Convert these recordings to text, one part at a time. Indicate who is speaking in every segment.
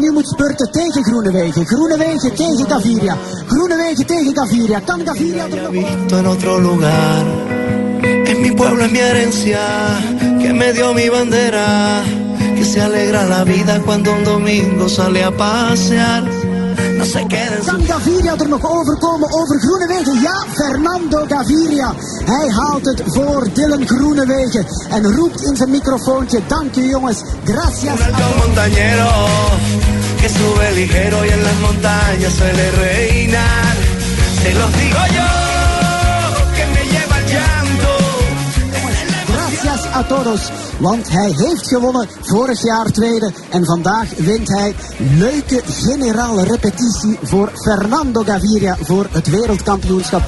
Speaker 1: Nu moet spurten tegen Groenewegen. Groenewegen tegen Gaviria. Groenewegen tegen Gaviria. Kan Gaviria nog
Speaker 2: visto en otro lugar. Es mi pueblo, es mi herencia, que me dio mi bandera, que se alegra la vida cuando un domingo sale a pasear.
Speaker 1: Kan Gaviria er nog overkomen over Groenewegen? Ja, Fernando Gaviria. Hij haalt het voor Dylan Groenewegen. En roept in zijn microfoontje, dank u jongens. Gracias.
Speaker 2: Que sube ligero y en las montañas suele reinar. Se los digo yo,
Speaker 1: a todos. Want hij heeft gewonnen vorig jaar tweede. En vandaag wint hij leuke generale repetitie voor Fernando Gaviria voor het wereldkampioenschap.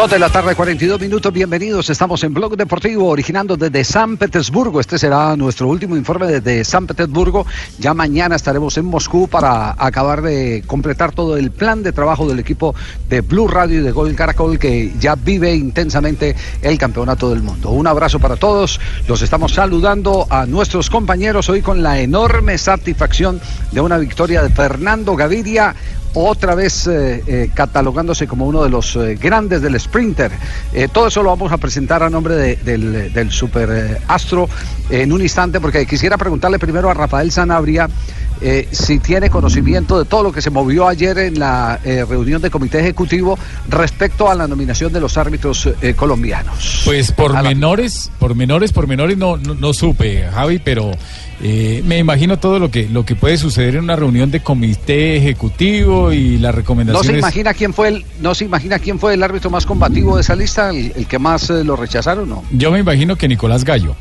Speaker 3: Dos de la tarde, 42 minutos. Bienvenidos. Estamos en Blog Deportivo, originando desde San Petersburgo. Este será nuestro último informe desde San Petersburgo. Ya mañana estaremos en Moscú para acabar de completar todo el plan de trabajo del equipo de Blue Radio y de Gol Caracol que ya vive intensamente el campeonato del mundo. Un abrazo para todos. Los estamos saludando a nuestros compañeros hoy con la enorme satisfacción de una victoria de Fernando Gaviria otra vez eh, eh, catalogándose como uno de los eh, grandes del sprinter. Eh, todo eso lo vamos a presentar a nombre de- del, del super eh, astro en un instante, porque quisiera preguntarle primero a Rafael Sanabria eh, si tiene conocimiento de todo lo que se movió ayer en la eh, reunión de comité ejecutivo respecto a la nominación de los árbitros eh, colombianos.
Speaker 4: Pues por
Speaker 3: la-
Speaker 4: menores, por menores, por menores no, no, no supe, Javi, pero eh, me imagino todo lo que, lo que puede suceder en una reunión de comité ejecutivo y las
Speaker 3: ¿No
Speaker 4: recomendaciones.
Speaker 3: se imagina quién fue el, no se imagina quién fue el árbitro más combativo de esa lista, el, el que más eh, lo rechazaron, no?
Speaker 4: Yo me imagino que Nicolás Gallo.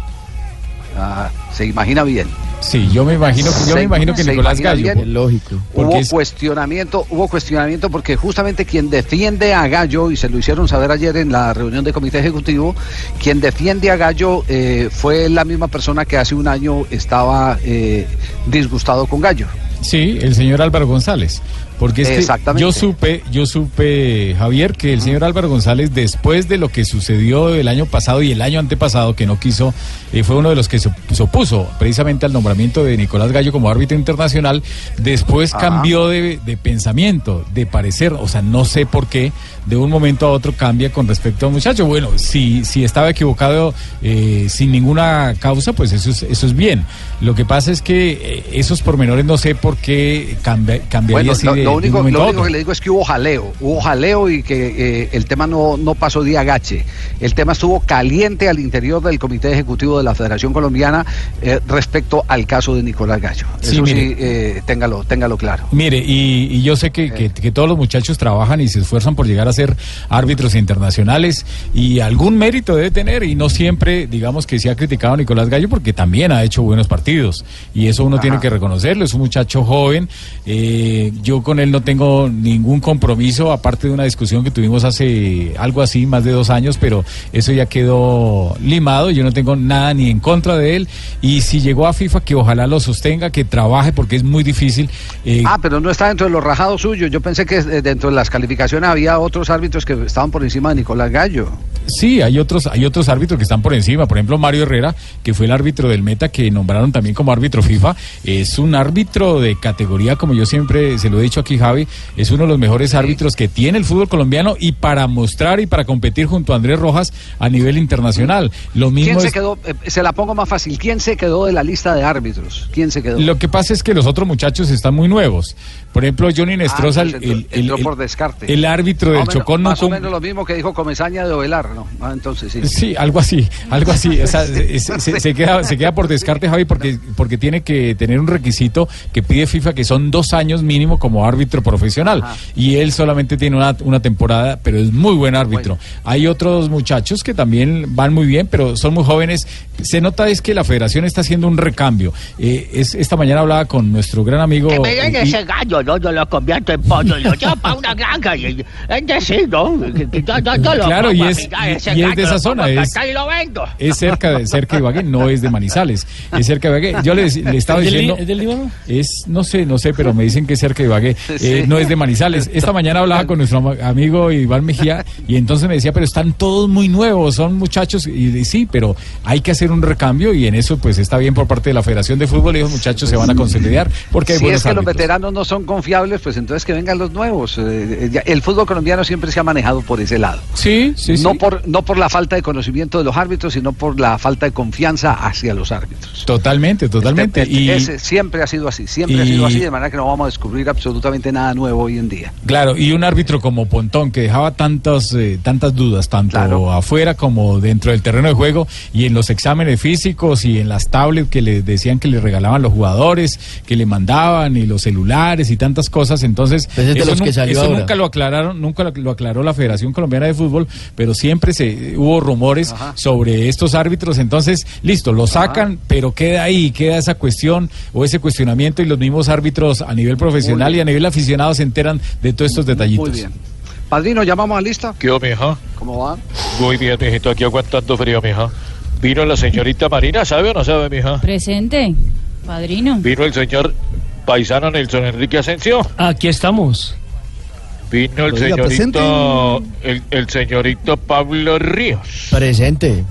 Speaker 3: Ah, se imagina bien.
Speaker 4: Sí, yo me imagino, yo
Speaker 3: Se-
Speaker 4: me imagino que Nicolás Gallo.
Speaker 3: bien.
Speaker 5: Lógico.
Speaker 4: Porque
Speaker 3: hubo
Speaker 4: es-
Speaker 3: cuestionamiento, hubo cuestionamiento porque justamente quien defiende a Gallo, y se lo hicieron saber ayer en la reunión de comité ejecutivo, quien defiende a Gallo eh, fue la misma persona que hace un año estaba eh, disgustado con Gallo.
Speaker 4: Sí, el señor Álvaro González. Porque es que
Speaker 3: Exactamente.
Speaker 4: yo supe, yo supe, Javier, que el señor Álvaro González, después de lo que sucedió el año pasado y el año antepasado, que no quiso, eh, fue uno de los que se, opuso precisamente al nombramiento de Nicolás Gallo como árbitro internacional, después
Speaker 3: Ajá.
Speaker 4: cambió de, de pensamiento, de parecer, o sea, no sé por qué, de un momento a otro cambia con respecto al muchacho. Bueno, si, si estaba equivocado eh, sin ninguna causa, pues eso es, eso es bien. Lo que pasa es que eh, esos pormenores no sé por qué cambia- cambiaría
Speaker 3: Bueno,
Speaker 4: así de,
Speaker 3: lo único, lo único que le digo es que hubo jaleo, hubo jaleo y que eh, el tema no, no pasó de agache. El tema estuvo caliente al interior del comité ejecutivo de la Federación Colombiana eh, respecto al caso de Nicolás Gallo.
Speaker 4: Sí,
Speaker 3: Eso sí, eh, téngalo, téngalo claro.
Speaker 4: Mire, y, y yo sé que, que- que todos los muchachos trabajan y se esfuerzan por llegar a ser árbitros internacionales y algún mérito debe tener y no siempre, digamos que se ha criticado a Nicolás Gallo porque también ha hecho buenos partidos y eso uno
Speaker 3: Ajá.
Speaker 4: tiene que reconocerlo, es un muchacho joven, eh, yo con él no tengo ningún compromiso aparte de una discusión que tuvimos hace algo así, más de dos años, pero eso ya quedó limado, yo no tengo nada ni en contra de él y si llegó a FIFA que ojalá lo sostenga, que trabaje porque es muy difícil. eh,
Speaker 3: Ah, pero no está dentro de los rajados suyos. Yo pensé que eh, dentro de las calificaciones había otros árbitros que estaban por encima de Nicolás Gallo.
Speaker 4: Sí, hay otros, hay otros árbitros que están por encima. Por ejemplo, Mario Herrera, que fue el árbitro del Meta, que nombraron también como árbitro FIFA, es un árbitro de categoría, como yo siempre se lo he dicho aquí, Javi, es uno de los mejores árbitros que tiene el fútbol colombiano y para mostrar y para competir junto a Andrés Rojas a nivel internacional. Lo mismo
Speaker 3: ¿Quién se
Speaker 4: es-
Speaker 3: quedó? eh, se la pongo más fácil. ¿Quién se quedó de la lista de árbitros? ¿Quién se quedó?
Speaker 4: Lo que pasa es que los otros muchachos están muy nuevos. Por ejemplo, Johnny Nestroza,
Speaker 3: Ah,
Speaker 4: el,
Speaker 3: entró-
Speaker 4: el-
Speaker 3: por descarte.
Speaker 4: el árbitro del
Speaker 3: o menos-
Speaker 4: Chocón no
Speaker 3: Más o
Speaker 4: cum-
Speaker 3: menos lo mismo que dijo Comesaña de Ovelar, no. Ah, entonces sí.
Speaker 4: Sí, algo así, algo así. O sea, se, se- se queda, se queda por descarte, Javi, porque, porque tiene que tener un requisito que pide FIFA, que son dos años mínimo como árbitro profesional. Y él solamente tiene una, una temporada, pero es muy buen árbitro. Hay otros muchachos que también van muy bien, pero son muy jóvenes. Se nota es que la federación está haciendo un recambio. Eh, es, esta mañana hablaba con nuestro gran amigo...
Speaker 5: Que me den ese gallo, ¿no? Yo lo convierto en pollo lo llevo para una granja. Y, es decir, ¿no? Que- que yo, yo- yo lo
Speaker 4: Claro, y
Speaker 5: a
Speaker 4: es- y-
Speaker 5: ese
Speaker 4: y es de esa zona, es- es cerca de cerca de Ibagué, no es de Manizales, es cerca de Ibagué. Yo le, le estaba
Speaker 6: ¿Es del
Speaker 4: diciendo,
Speaker 6: es del Líbano?
Speaker 4: es no sé, no sé, pero me dicen que es cerca de Ibagué, eh, no es de Manizales. Esta mañana hablaba con nuestro amigo Iván Mejía y entonces me decía, pero están todos muy nuevos, son muchachos y, y sí, pero hay que hacer un recambio y en eso pues está bien por parte de la Federación de Fútbol y los muchachos se van a consolidar porque hay
Speaker 3: Si
Speaker 4: buenos
Speaker 3: es que los veteranos no son confiables, pues entonces que vengan los nuevos. Eh, eh, el fútbol colombiano siempre se ha manejado por ese lado.
Speaker 4: Sí, sí, sí.
Speaker 3: No por, no por la falta de conocimiento de los árbitros, sino por la falta de confianza hacia los árbitros.
Speaker 4: Totalmente, totalmente.
Speaker 3: Este-
Speaker 4: Y,
Speaker 3: ese siempre ha sido así, siempre ha sido así, de manera que no vamos a descubrir absolutamente nada nuevo hoy en día.
Speaker 4: Claro, y un árbitro como Pontón que dejaba tantas eh, tantas dudas, tanto
Speaker 3: Claro.
Speaker 4: afuera como dentro del terreno de juego, y en los exámenes físicos y en las tablets que le decían que le regalaban los jugadores, que le mandaban, y los celulares y tantas cosas. Entonces,
Speaker 6: Pues de
Speaker 4: eso,
Speaker 6: los que salió
Speaker 4: eso
Speaker 6: ahora.
Speaker 4: nunca lo aclararon, nunca lo, lo aclaró la Federación Colombiana de Fútbol, pero siempre se hubo rumores sobre estos árbitros. Entonces, listo, lo sacan, pero queda ahí, queda esa cuestión o ese cuestionamiento, y los mismos árbitros a nivel profesional y a nivel aficionado se enteran de todos estos detallitos.
Speaker 3: Muy bien. Padrino, ¿llamamos a lista?
Speaker 7: ¿Qué mija?
Speaker 3: ¿Cómo va?
Speaker 7: Muy bien, mijito, aquí aguantando frío, mija. Vino la señorita Marina, ¿sabe o no sabe, mija?
Speaker 8: Presente, padrino.
Speaker 7: Vino el señor paisano Nelson Enrique Asensio.
Speaker 6: Aquí estamos.
Speaker 7: Vino el
Speaker 9: Oiga,
Speaker 7: señorito, el, el señorito Pablo Ríos.
Speaker 6: Presente.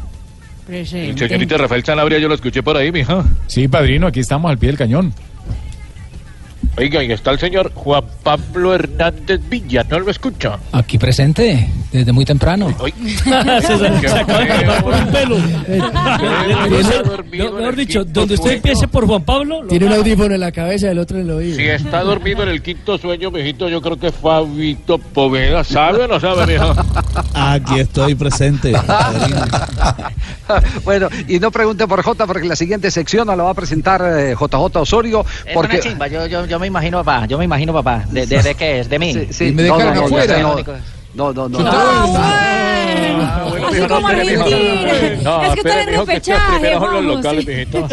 Speaker 8: Presente.
Speaker 7: El señorito Rafael Sanabria, yo lo escuché por ahí, mija.
Speaker 4: Sí, padrino, aquí estamos al pie del cañón.
Speaker 7: Oiga, y está el señor Juan Pablo Hernández Villa, ¿no lo escucha?
Speaker 10: Aquí presente, desde muy temprano.
Speaker 6: Mejor dicho, donde usted empiece por Juan Pablo. lo
Speaker 9: Tiene un audífono en la cabeza y el otro en el oído.
Speaker 7: Si está dormido en el quinto sueño, mijito, yo creo que Fabito Poveda, ¿sabe o no sabe, mija?
Speaker 9: Aquí estoy presente.
Speaker 3: bueno, y no pregunte por J, porque la siguiente sección nos la va a presentar eh, JJ Osorio.
Speaker 5: Es
Speaker 3: Porque...
Speaker 5: yo me imagino, papá, yo me imagino, papá. ¿De, de, de qué es? ¿De mí?
Speaker 3: Sí, sí.
Speaker 9: Y me
Speaker 3: No,
Speaker 9: dejaron
Speaker 3: no, no,
Speaker 9: afuera.
Speaker 3: no, no, no, no, no.
Speaker 8: Ah, bueno.
Speaker 7: bueno,
Speaker 8: Así
Speaker 7: mijo, no,
Speaker 8: como
Speaker 7: espere, mijo.
Speaker 8: rendir.
Speaker 7: No,
Speaker 8: es que
Speaker 7: espere,
Speaker 8: usted es
Speaker 7: mijo, que estos
Speaker 8: repechaje,
Speaker 7: los locales,
Speaker 8: sí.
Speaker 7: mijito.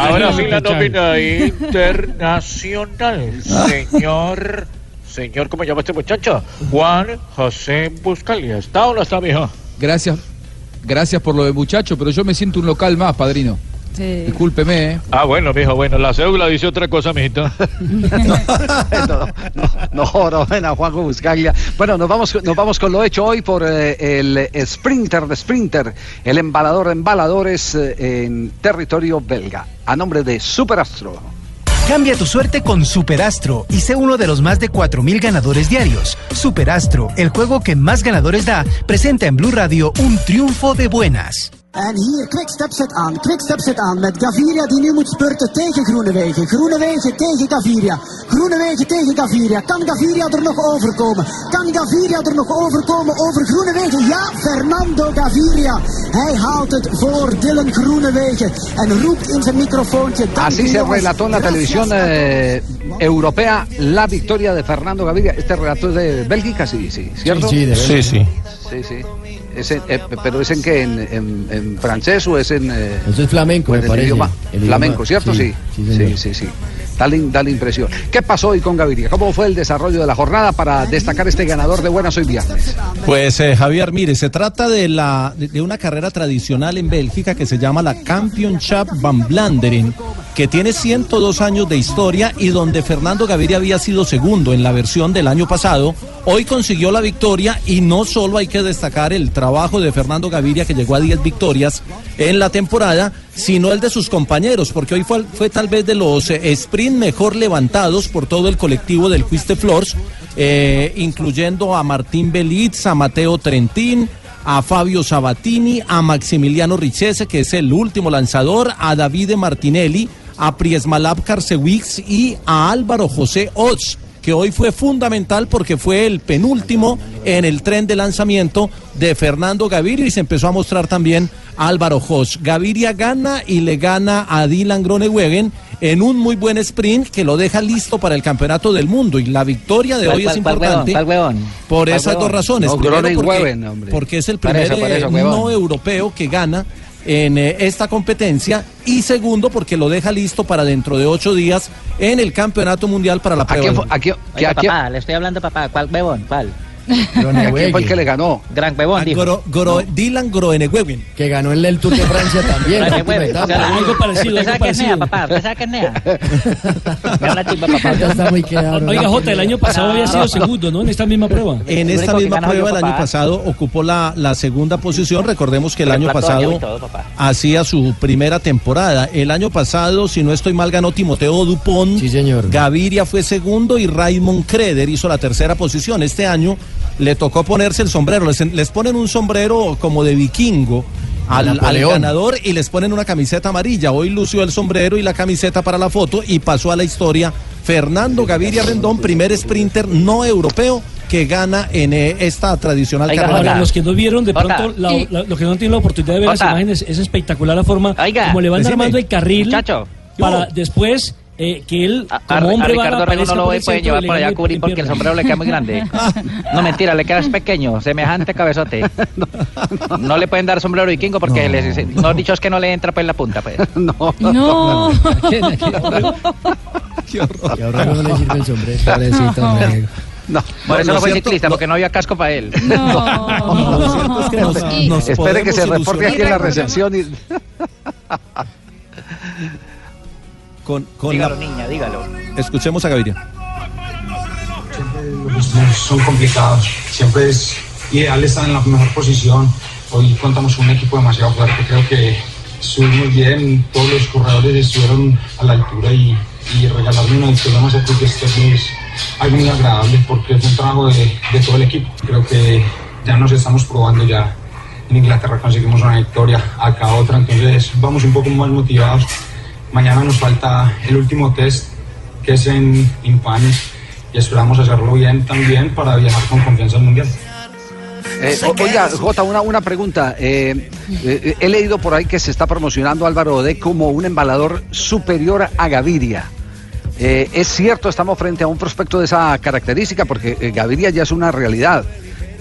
Speaker 7: Ahora sí, la nómina internacional. Señor, señor, ¿cómo llama este muchacho? Juan José Buscalia. ¿Está o no está, mijo?
Speaker 9: Gracias. Gracias por lo de muchacho, pero yo me siento un local más, padrino.
Speaker 8: Sí.
Speaker 9: Discúlpeme, ¿eh?
Speaker 7: Ah, bueno, mijo, bueno, la cédula dice otra cosa, mijito.
Speaker 3: no, no, no, ven a Juanjo Buscaglia. Bueno, nos vamos, nos vamos con lo hecho hoy por eh, el sprinter de sprinter, el embalador de embaladores eh, en territorio belga, a nombre de Superastro.
Speaker 11: Cambia tu suerte con Superastro y sé uno de los más de 4.000 ganadores diarios. Superastro, el juego que más ganadores da, presenta en Blue Radio un triunfo de buenas.
Speaker 1: En hier, Quickstep zit aan. Quickstep zit aan met Gaviria die nu moet spurten tegen Groenewegen. Groenewegen tegen Gaviria. Groenewegen tegen Gaviria. Kan Gaviria er nog overkomen? Kan Gaviria er nog overkomen over Groenewegen? Ja, Fernando Gaviria. Hij haalt het voor Dylan Groenewegen. En roept in zijn microfoontje. "Dank
Speaker 3: Así se relató en la televisión eh, europea la victoria de Fernando Gaviria. Este relato es de Bélgica, sí, sí, ¿cierto?
Speaker 9: Sí, de
Speaker 7: Sí, sí.
Speaker 3: Sí, sí. Es en- eh, pero es en que en, en- en francés o es en, eh,
Speaker 9: Eso es flamenco, me
Speaker 3: el
Speaker 9: parece.
Speaker 3: idioma
Speaker 9: El idioma-
Speaker 3: flamenco, ¿cierto? Sí,
Speaker 9: Sí,
Speaker 3: sí, sí. Da la, impresión. ¿Qué pasó hoy con Gaviria? ¿Cómo fue el desarrollo de la jornada para destacar este ganador de buenas hoy viernes?
Speaker 12: Pues eh, Javier, mire, se trata de, la, de, una carrera tradicional en Bélgica que se llama la Kampioenschap van Vlaanderen, que tiene 102 años de historia y donde Fernando Gaviria había sido segundo en la versión del año pasado. Hoy consiguió la victoria y no solo hay que destacar el trabajo de Fernando Gaviria que llegó a 10 victorias en la temporada, sino el de sus compañeros, porque hoy fue, fue tal vez de los eh, sprint mejor levantados por todo el colectivo del Cuiste Flores, eh, incluyendo a Martín Belitz, a Mateo Trentín, a Fabio Sabatini, a Maximiliano Richese, que es el último lanzador, a Davide Martinelli, a Priesmalab Karsewicz y a Álvaro José Oz. que hoy fue fundamental porque fue el penúltimo en el tren de lanzamiento de Fernando Gaviria y se empezó a mostrar también Álvaro Hoss. Gaviria gana y le gana a Dylan Groenewegen en un muy buen sprint que lo deja listo para el campeonato del mundo y la victoria de
Speaker 5: ¿Cuál-
Speaker 12: hoy es importante
Speaker 5: huevón? ¿Cuál huevón?
Speaker 12: por
Speaker 5: ¿Cuál
Speaker 12: esas
Speaker 5: huevón?
Speaker 12: dos razones.
Speaker 3: No,
Speaker 12: Primero porque, es el primer
Speaker 5: eso, por
Speaker 12: eh,
Speaker 5: eso, huevón.
Speaker 12: no europeo que gana en eh, esta competencia y segundo porque lo deja listo para dentro de ocho días en el campeonato mundial para la prueba.
Speaker 3: quién
Speaker 12: del
Speaker 3: fue- a quién-
Speaker 12: mundo.
Speaker 3: que
Speaker 5: Oiga,
Speaker 3: a quién-
Speaker 5: papá, le estoy hablando, papá. ¿Cuál bebón? ¿Cuál?
Speaker 3: ¿A quién fue el que le ganó?
Speaker 5: Gran bebón,
Speaker 12: A
Speaker 5: dijo.
Speaker 12: Gro- Gro- Dylan Groenewegen.
Speaker 6: Que ganó en el Tour de Francia también. Algo parecido,
Speaker 5: ¿Usted
Speaker 6: algo
Speaker 5: sabe qué es NEA,
Speaker 6: parecido.
Speaker 5: papá? ¿Usted sabe qué es NEA? Me da una chimba, papá.
Speaker 6: Ya está muy claro. Oiga, Jota, el año pasado había sido segundo, ¿no? En esta misma prueba.
Speaker 12: En
Speaker 5: El
Speaker 12: esta
Speaker 5: que
Speaker 12: misma prueba el año pasado ocupó la, la segunda posición. Recordemos que el
Speaker 5: el
Speaker 12: año pasado hacía su primera temporada. El año pasado, si no estoy mal, ganó Timoteo Dupont.
Speaker 6: Sí, señor.
Speaker 12: Gaviria fue segundo y Raymond Kreder hizo la tercera posición. Este año le tocó ponerse el sombrero. Les, les ponen un sombrero como de vikingo. Al, ganador y les ponen una camiseta amarilla. Hoy lució el sombrero y la camiseta para la foto y pasó a la historia Fernando Gaviria Rendón, primer sprinter no europeo que gana en eh, esta tradicional
Speaker 5: Oiga,
Speaker 12: carrera.
Speaker 6: Ahora, los que no vieron de pronto, la, la- los que no tienen la oportunidad de ver las imágenes, es espectacular la forma
Speaker 5: Oiga,
Speaker 6: como le van
Speaker 12: decime.
Speaker 6: armando el carril
Speaker 5: Muchacho.
Speaker 6: para después eh, que él,
Speaker 5: A, a-
Speaker 6: como
Speaker 5: a
Speaker 6: hombre, vaga,
Speaker 5: Ricardo Rego no lo voy a
Speaker 6: centro
Speaker 5: llevar
Speaker 6: le
Speaker 5: allá a cubrir porque el sombrero le queda muy grande. No, mentira, le queda pequeño, semejante cabezote. No le pueden dar sombrero vikingo porque les, se- no dicho es que no le entra pues en la punta. Pues.
Speaker 3: No,
Speaker 8: No.
Speaker 12: Qué horror.
Speaker 6: Y ahora no le sirve el sombrero. Pobrecito, Rego.
Speaker 3: no.
Speaker 5: Por eso no fue
Speaker 12: cierto-
Speaker 5: ciclista,
Speaker 12: lo-
Speaker 5: porque no había casco para él.
Speaker 12: No, es que nos, nos
Speaker 3: Espere que se reporte aquí en la recepción y...
Speaker 12: Con, con
Speaker 5: Dígalo,
Speaker 12: la-
Speaker 5: niña, dígalo.
Speaker 12: Escuchemos a Gaviria.
Speaker 13: son complicados. Siempre es ideal estar en la mejor posición. Hoy contamos con un equipo demasiado fuerte. Creo que estuvimos bien. Todos los corredores estuvieron a la altura y, y regalarme una victoria más aquí que este es algo muy agradable porque es un trabajo de, de todo el equipo. Creo que ya nos estamos probando ya. En Inglaterra conseguimos una victoria, acá otra, entonces vamos un poco más motivados. Mañana nos falta el último test que es en Impanis y esperamos hacerlo bien también para viajar con confianza al Mundial.
Speaker 3: Eh, oiga, Jota, una, una pregunta. Eh, eh, he leído por ahí que se está promocionando a Álvaro Ode como un embalador superior a Gaviria. Eh, es cierto, estamos frente a un prospecto de esa característica, porque eh, Gaviria ya es una realidad.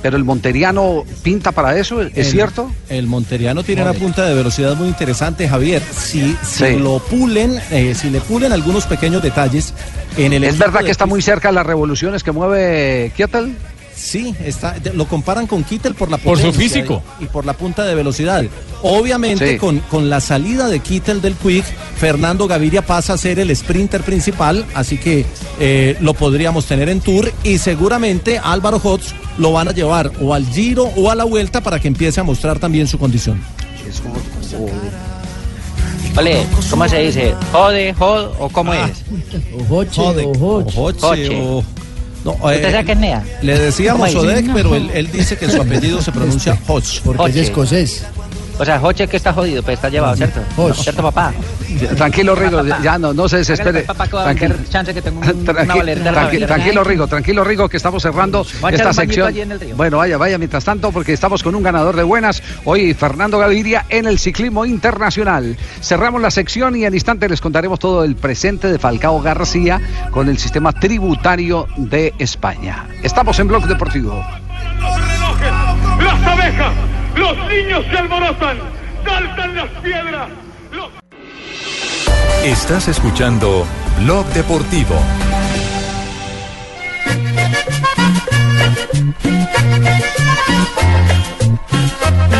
Speaker 3: Pero el monteriano pinta para eso, ¿es
Speaker 12: El-
Speaker 3: cierto?
Speaker 12: El monteriano tiene una punta de velocidad muy interesante, Javier. Si, si
Speaker 3: Sí.
Speaker 12: lo pulen, eh, si le pulen algunos pequeños detalles en el
Speaker 3: ¿Es verdad que está muy cerca de las revoluciones que mueve Kietel?
Speaker 12: Sí, está, lo comparan con Kittel por la
Speaker 4: Por su físico.
Speaker 12: y, y por la punta de velocidad. Obviamente
Speaker 3: Sí.
Speaker 12: con, con la salida de Kittel del Quick, Fernando Gaviria pasa a ser el sprinter principal, así que eh, lo podríamos tener en Tour y seguramente Álvaro Hotz lo van a llevar o al Giro o a la Vuelta para que empiece a mostrar también su condición.
Speaker 5: Ole, ¿cómo se dice? ¿Jode, jod o cómo es?
Speaker 6: Ojoche,
Speaker 12: Jode-
Speaker 6: ojoche.
Speaker 12: Ojoche
Speaker 5: Joche.
Speaker 12: o- no,
Speaker 5: ¿Usted
Speaker 12: eh,
Speaker 5: sabe qué es NEA?
Speaker 12: le decíamos. Odek, pero él, él dice que su apellido se pronuncia Hodge.
Speaker 6: Porque es escocés.
Speaker 5: O sea, Joche que está jodido, pues está llevado, ¿cierto? ¿Cierto, papá?
Speaker 3: Tranquilo, Rigo, ya no, no se desespere.
Speaker 5: Papá,
Speaker 3: Tranquilo.
Speaker 5: vender chance que tengo un- una
Speaker 3: Tranqui-
Speaker 5: valedera
Speaker 3: tranqui-
Speaker 5: para
Speaker 3: tranquilo,
Speaker 5: vender.
Speaker 3: Rigo, tranquilo, Rigo, que estamos cerrando esta sección. Bueno, vaya, vaya, mientras tanto, porque estamos con un ganador de buenas. Hoy, Fernando Gaviria en el ciclismo internacional. Cerramos la sección y al instante les contaremos todo el presente de Falcao García con el sistema tributario de España. Estamos en Blog Deportivo.
Speaker 14: Las abejas, los niños se alborotan, saltan las piedras. Los...
Speaker 15: Estás escuchando Blog Deportivo.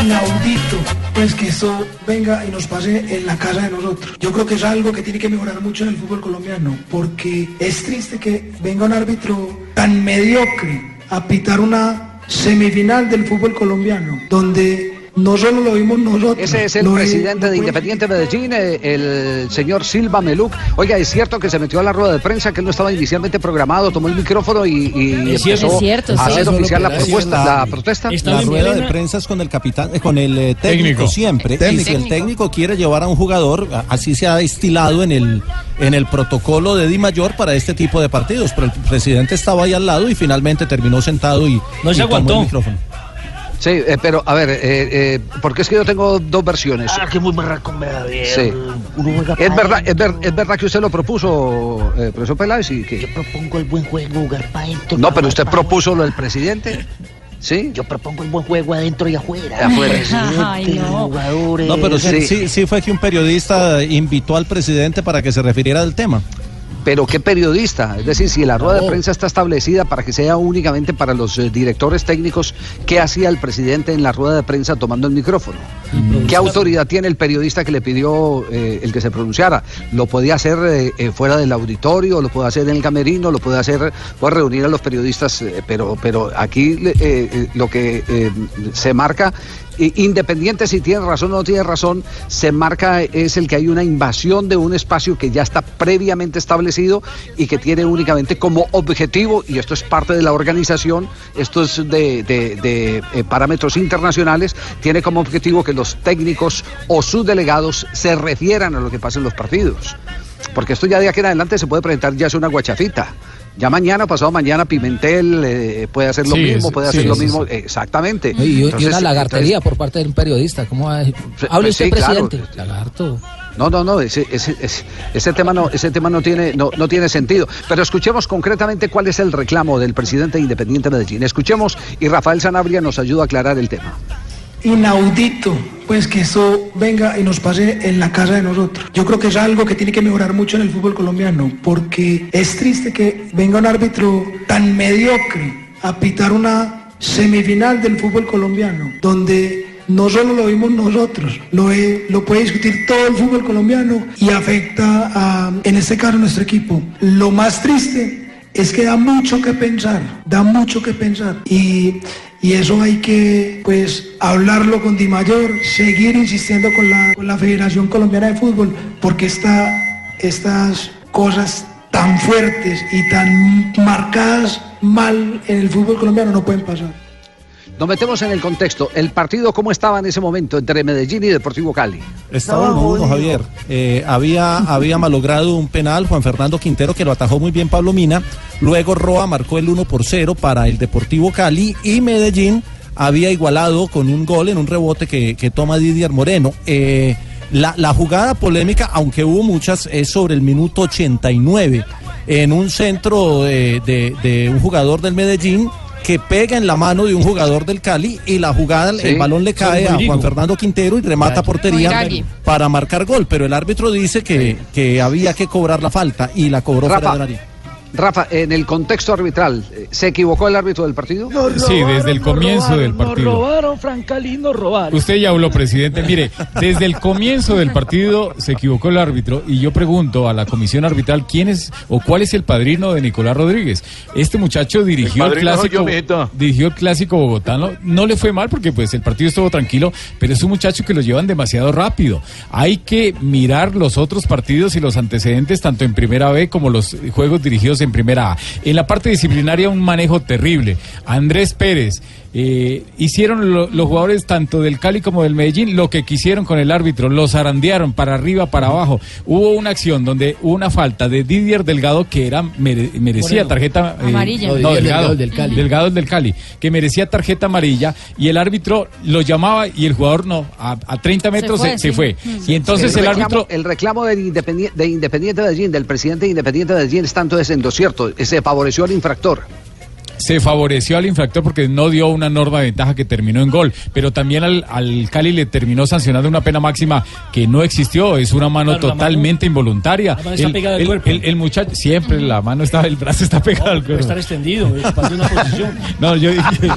Speaker 16: inaudito pues que esto venga y nos pase en la casa de nosotros. Yo creo que es algo que tiene que mejorar mucho en el fútbol colombiano, porque es triste que venga un árbitro tan mediocre a pitar una semifinal del fútbol colombiano, donde no solo lo vimos nosotros.
Speaker 3: Ese es el presidente de Independiente Medellín, eh, el señor Silva Meluc. Oiga, es cierto que se metió a la rueda de prensa, que él no estaba inicialmente programado, tomó el micrófono y, y
Speaker 6: Es cierto.
Speaker 3: empezó
Speaker 6: Es cierto,
Speaker 3: a hacer oficial la propuesta,
Speaker 12: la-
Speaker 3: la protesta.
Speaker 12: La rueda de prensa es con el capitán, eh, con el eh, técnico,
Speaker 4: Técnico.
Speaker 12: siempre. Y
Speaker 4: Técnico.
Speaker 12: si el técnico quiere llevar a un jugador, así se ha estilado en el en el protocolo de Di Mayor para este tipo de partidos. Pero el presidente estaba ahí al lado y finalmente terminó sentado y
Speaker 6: No se
Speaker 12: y tomó
Speaker 6: aguantó.
Speaker 12: el micrófono.
Speaker 3: Sí, eh, pero a ver, eh, eh, porque es que yo tengo dos versiones.
Speaker 8: Ah, que muy barraco me da bien.
Speaker 3: Sí.
Speaker 8: Uno juega
Speaker 3: Es verdad,
Speaker 8: dentro.
Speaker 3: es, ver- es verdad que usted lo propuso, eh, profesor Peláez, y que...
Speaker 8: Yo propongo el buen juego, jugar para adentro.
Speaker 3: No, pero usted propuso lo del presidente. ¿Sí?
Speaker 8: Yo propongo el buen juego adentro y afuera.
Speaker 3: Afuera.
Speaker 8: Presidente, jugadores.
Speaker 12: No, pero sí,
Speaker 3: Sí.
Speaker 12: sí, sí fue que un periodista invitó al presidente para que se refiriera al tema.
Speaker 3: Pero qué periodista, es decir, si la rueda de prensa está establecida para que sea únicamente para los eh, directores técnicos, ¿qué hacía el presidente en la rueda de prensa tomando el micrófono? ¿Qué autoridad tiene el periodista que le pidió eh, el que se pronunciara? ¿Lo podía hacer eh, fuera del auditorio? ¿Lo puede hacer en el camerino? ¿Lo puede hacer, puede reunir a los periodistas? eh, pero, pero aquí lo que se marca independiente si tiene razón o no tiene razón, se marca es el que hay una invasión de un espacio que ya está previamente establecido y que tiene únicamente como objetivo, y esto es parte de la organización, esto es de, de- eh, parámetros internacionales, tiene como objetivo que los técnicos o sus delegados se refieran a lo que pasa en los partidos. Porque esto ya de aquí en adelante se puede presentar ya es una guachafita. Ya mañana, pasado mañana, Pimentel eh, puede hacer lo
Speaker 10: Sí,
Speaker 3: mismo, puede
Speaker 10: sí,
Speaker 3: hacer lo
Speaker 10: sí,
Speaker 3: mismo.
Speaker 10: sí.
Speaker 3: Exactamente.
Speaker 10: Y, y
Speaker 3: Entonces,
Speaker 10: una lagartería
Speaker 3: entonces-
Speaker 10: por parte de un periodista. ¿Cómo decir?
Speaker 3: pues
Speaker 10: Hable usted,
Speaker 3: sí, claro.
Speaker 10: presidente. Lagarto.
Speaker 3: No, no, no, ese, ese, ese, ese tema no, ese tema no tiene, no, no tiene sentido. Pero escuchemos concretamente cuál es el reclamo del presidente Independiente Medellín. Escuchemos y Rafael Sanabria nos ayuda a aclarar el tema.
Speaker 16: Inaudito pues que eso venga y nos pase en la casa de nosotros. Yo creo que es algo que tiene que mejorar mucho en el fútbol colombiano, porque es triste que venga un árbitro tan mediocre a pitar una semifinal del fútbol colombiano, donde no solo lo vimos nosotros, lo, lo puede discutir todo el fútbol colombiano y afecta a, en este caso, nuestro equipo. Lo más triste es que da mucho que pensar, da mucho que pensar. Y, y eso hay que, pues, hablarlo con Di Mayor, seguir insistiendo con la, Federación Colombiana de Fútbol, porque esta, estas cosas tan fuertes y tan marcadas mal en el fútbol colombiano no pueden pasar.
Speaker 3: Nos metemos en el contexto. El partido, ¿cómo estaba en ese momento entre Medellín y Deportivo Cali?
Speaker 12: Estaba uno uno, Javier. Eh, había, había malogrado un penal Juan Fernando Quintero que lo atajó muy bien Pablo Mina. Luego Roa marcó el 1 por 0 para el Deportivo Cali y Medellín había igualado con un gol en un rebote que, que toma Didier Moreno. Eh, la, la jugada polémica, aunque hubo muchas, es sobre el minuto 89 en un centro de, de- de un jugador del Medellín que pega en la mano de un jugador del Cali y la jugada,
Speaker 6: Sí.
Speaker 12: el balón le cae a. Juan Fernando Quintero y remata portería para marcar gol, pero el árbitro dice que, que había que cobrar la falta y la cobró fuera
Speaker 3: Rafa,
Speaker 12: del área.
Speaker 3: Rafa, en el contexto arbitral, eh, ¿se equivocó el árbitro del partido?
Speaker 4: Sí, desde el comienzo del
Speaker 6: Nos
Speaker 4: partido.
Speaker 6: robaron, Francalín, nos robaron.
Speaker 4: Usted ya habló, presidente. Mire, desde el comienzo del partido se equivocó el árbitro y yo pregunto a la comisión arbitral quién es o cuál es el padrino de Nicolás Rodríguez. Este muchacho dirigió el, clásico, dirigió el clásico bogotano. No le fue mal porque pues el partido estuvo tranquilo, pero es un muchacho que lo llevan demasiado rápido. Hay que mirar los otros partidos y los antecedentes tanto en Primera B como los juegos dirigidos en Primera A. En la parte disciplinaria un manejo terrible. Andrés Pérez eh, hicieron lo- los jugadores tanto del Cali como del Medellín lo que quisieron con el árbitro, los zarandearon para arriba, para abajo. Hubo una acción donde hubo una falta de Didier Delgado que era mere- merecía
Speaker 10: Moreno.
Speaker 4: tarjeta eh,
Speaker 10: Amarilla.
Speaker 4: no,
Speaker 10: No, Didier
Speaker 4: Delgado,
Speaker 10: del Cali.
Speaker 4: Delgado el del Cali, que merecía tarjeta amarilla y el árbitro lo llamaba y el jugador no, a, a 30 metros se, se fue. Y entonces el,
Speaker 3: reclamo,
Speaker 4: árbitro
Speaker 3: el reclamo del Independiente, de Independiente Medellín, del presidente de Independiente Medellín, es tanto es en lo cierto, se favoreció al infractor.
Speaker 4: Se favoreció al infractor porque no dio una norma de ventaja que terminó en gol, pero también al, al Cali le terminó sancionando una pena máxima que no existió, es una mano
Speaker 6: Claro,
Speaker 4: totalmente involuntaria.
Speaker 6: La mano está pegada al cuerpo.
Speaker 4: el- el muchacho, siempre la mano está, el brazo está pegado al
Speaker 6: Puede
Speaker 4: cuerpo.
Speaker 6: estar extendido, ocupando una posición.
Speaker 4: No, yo dije,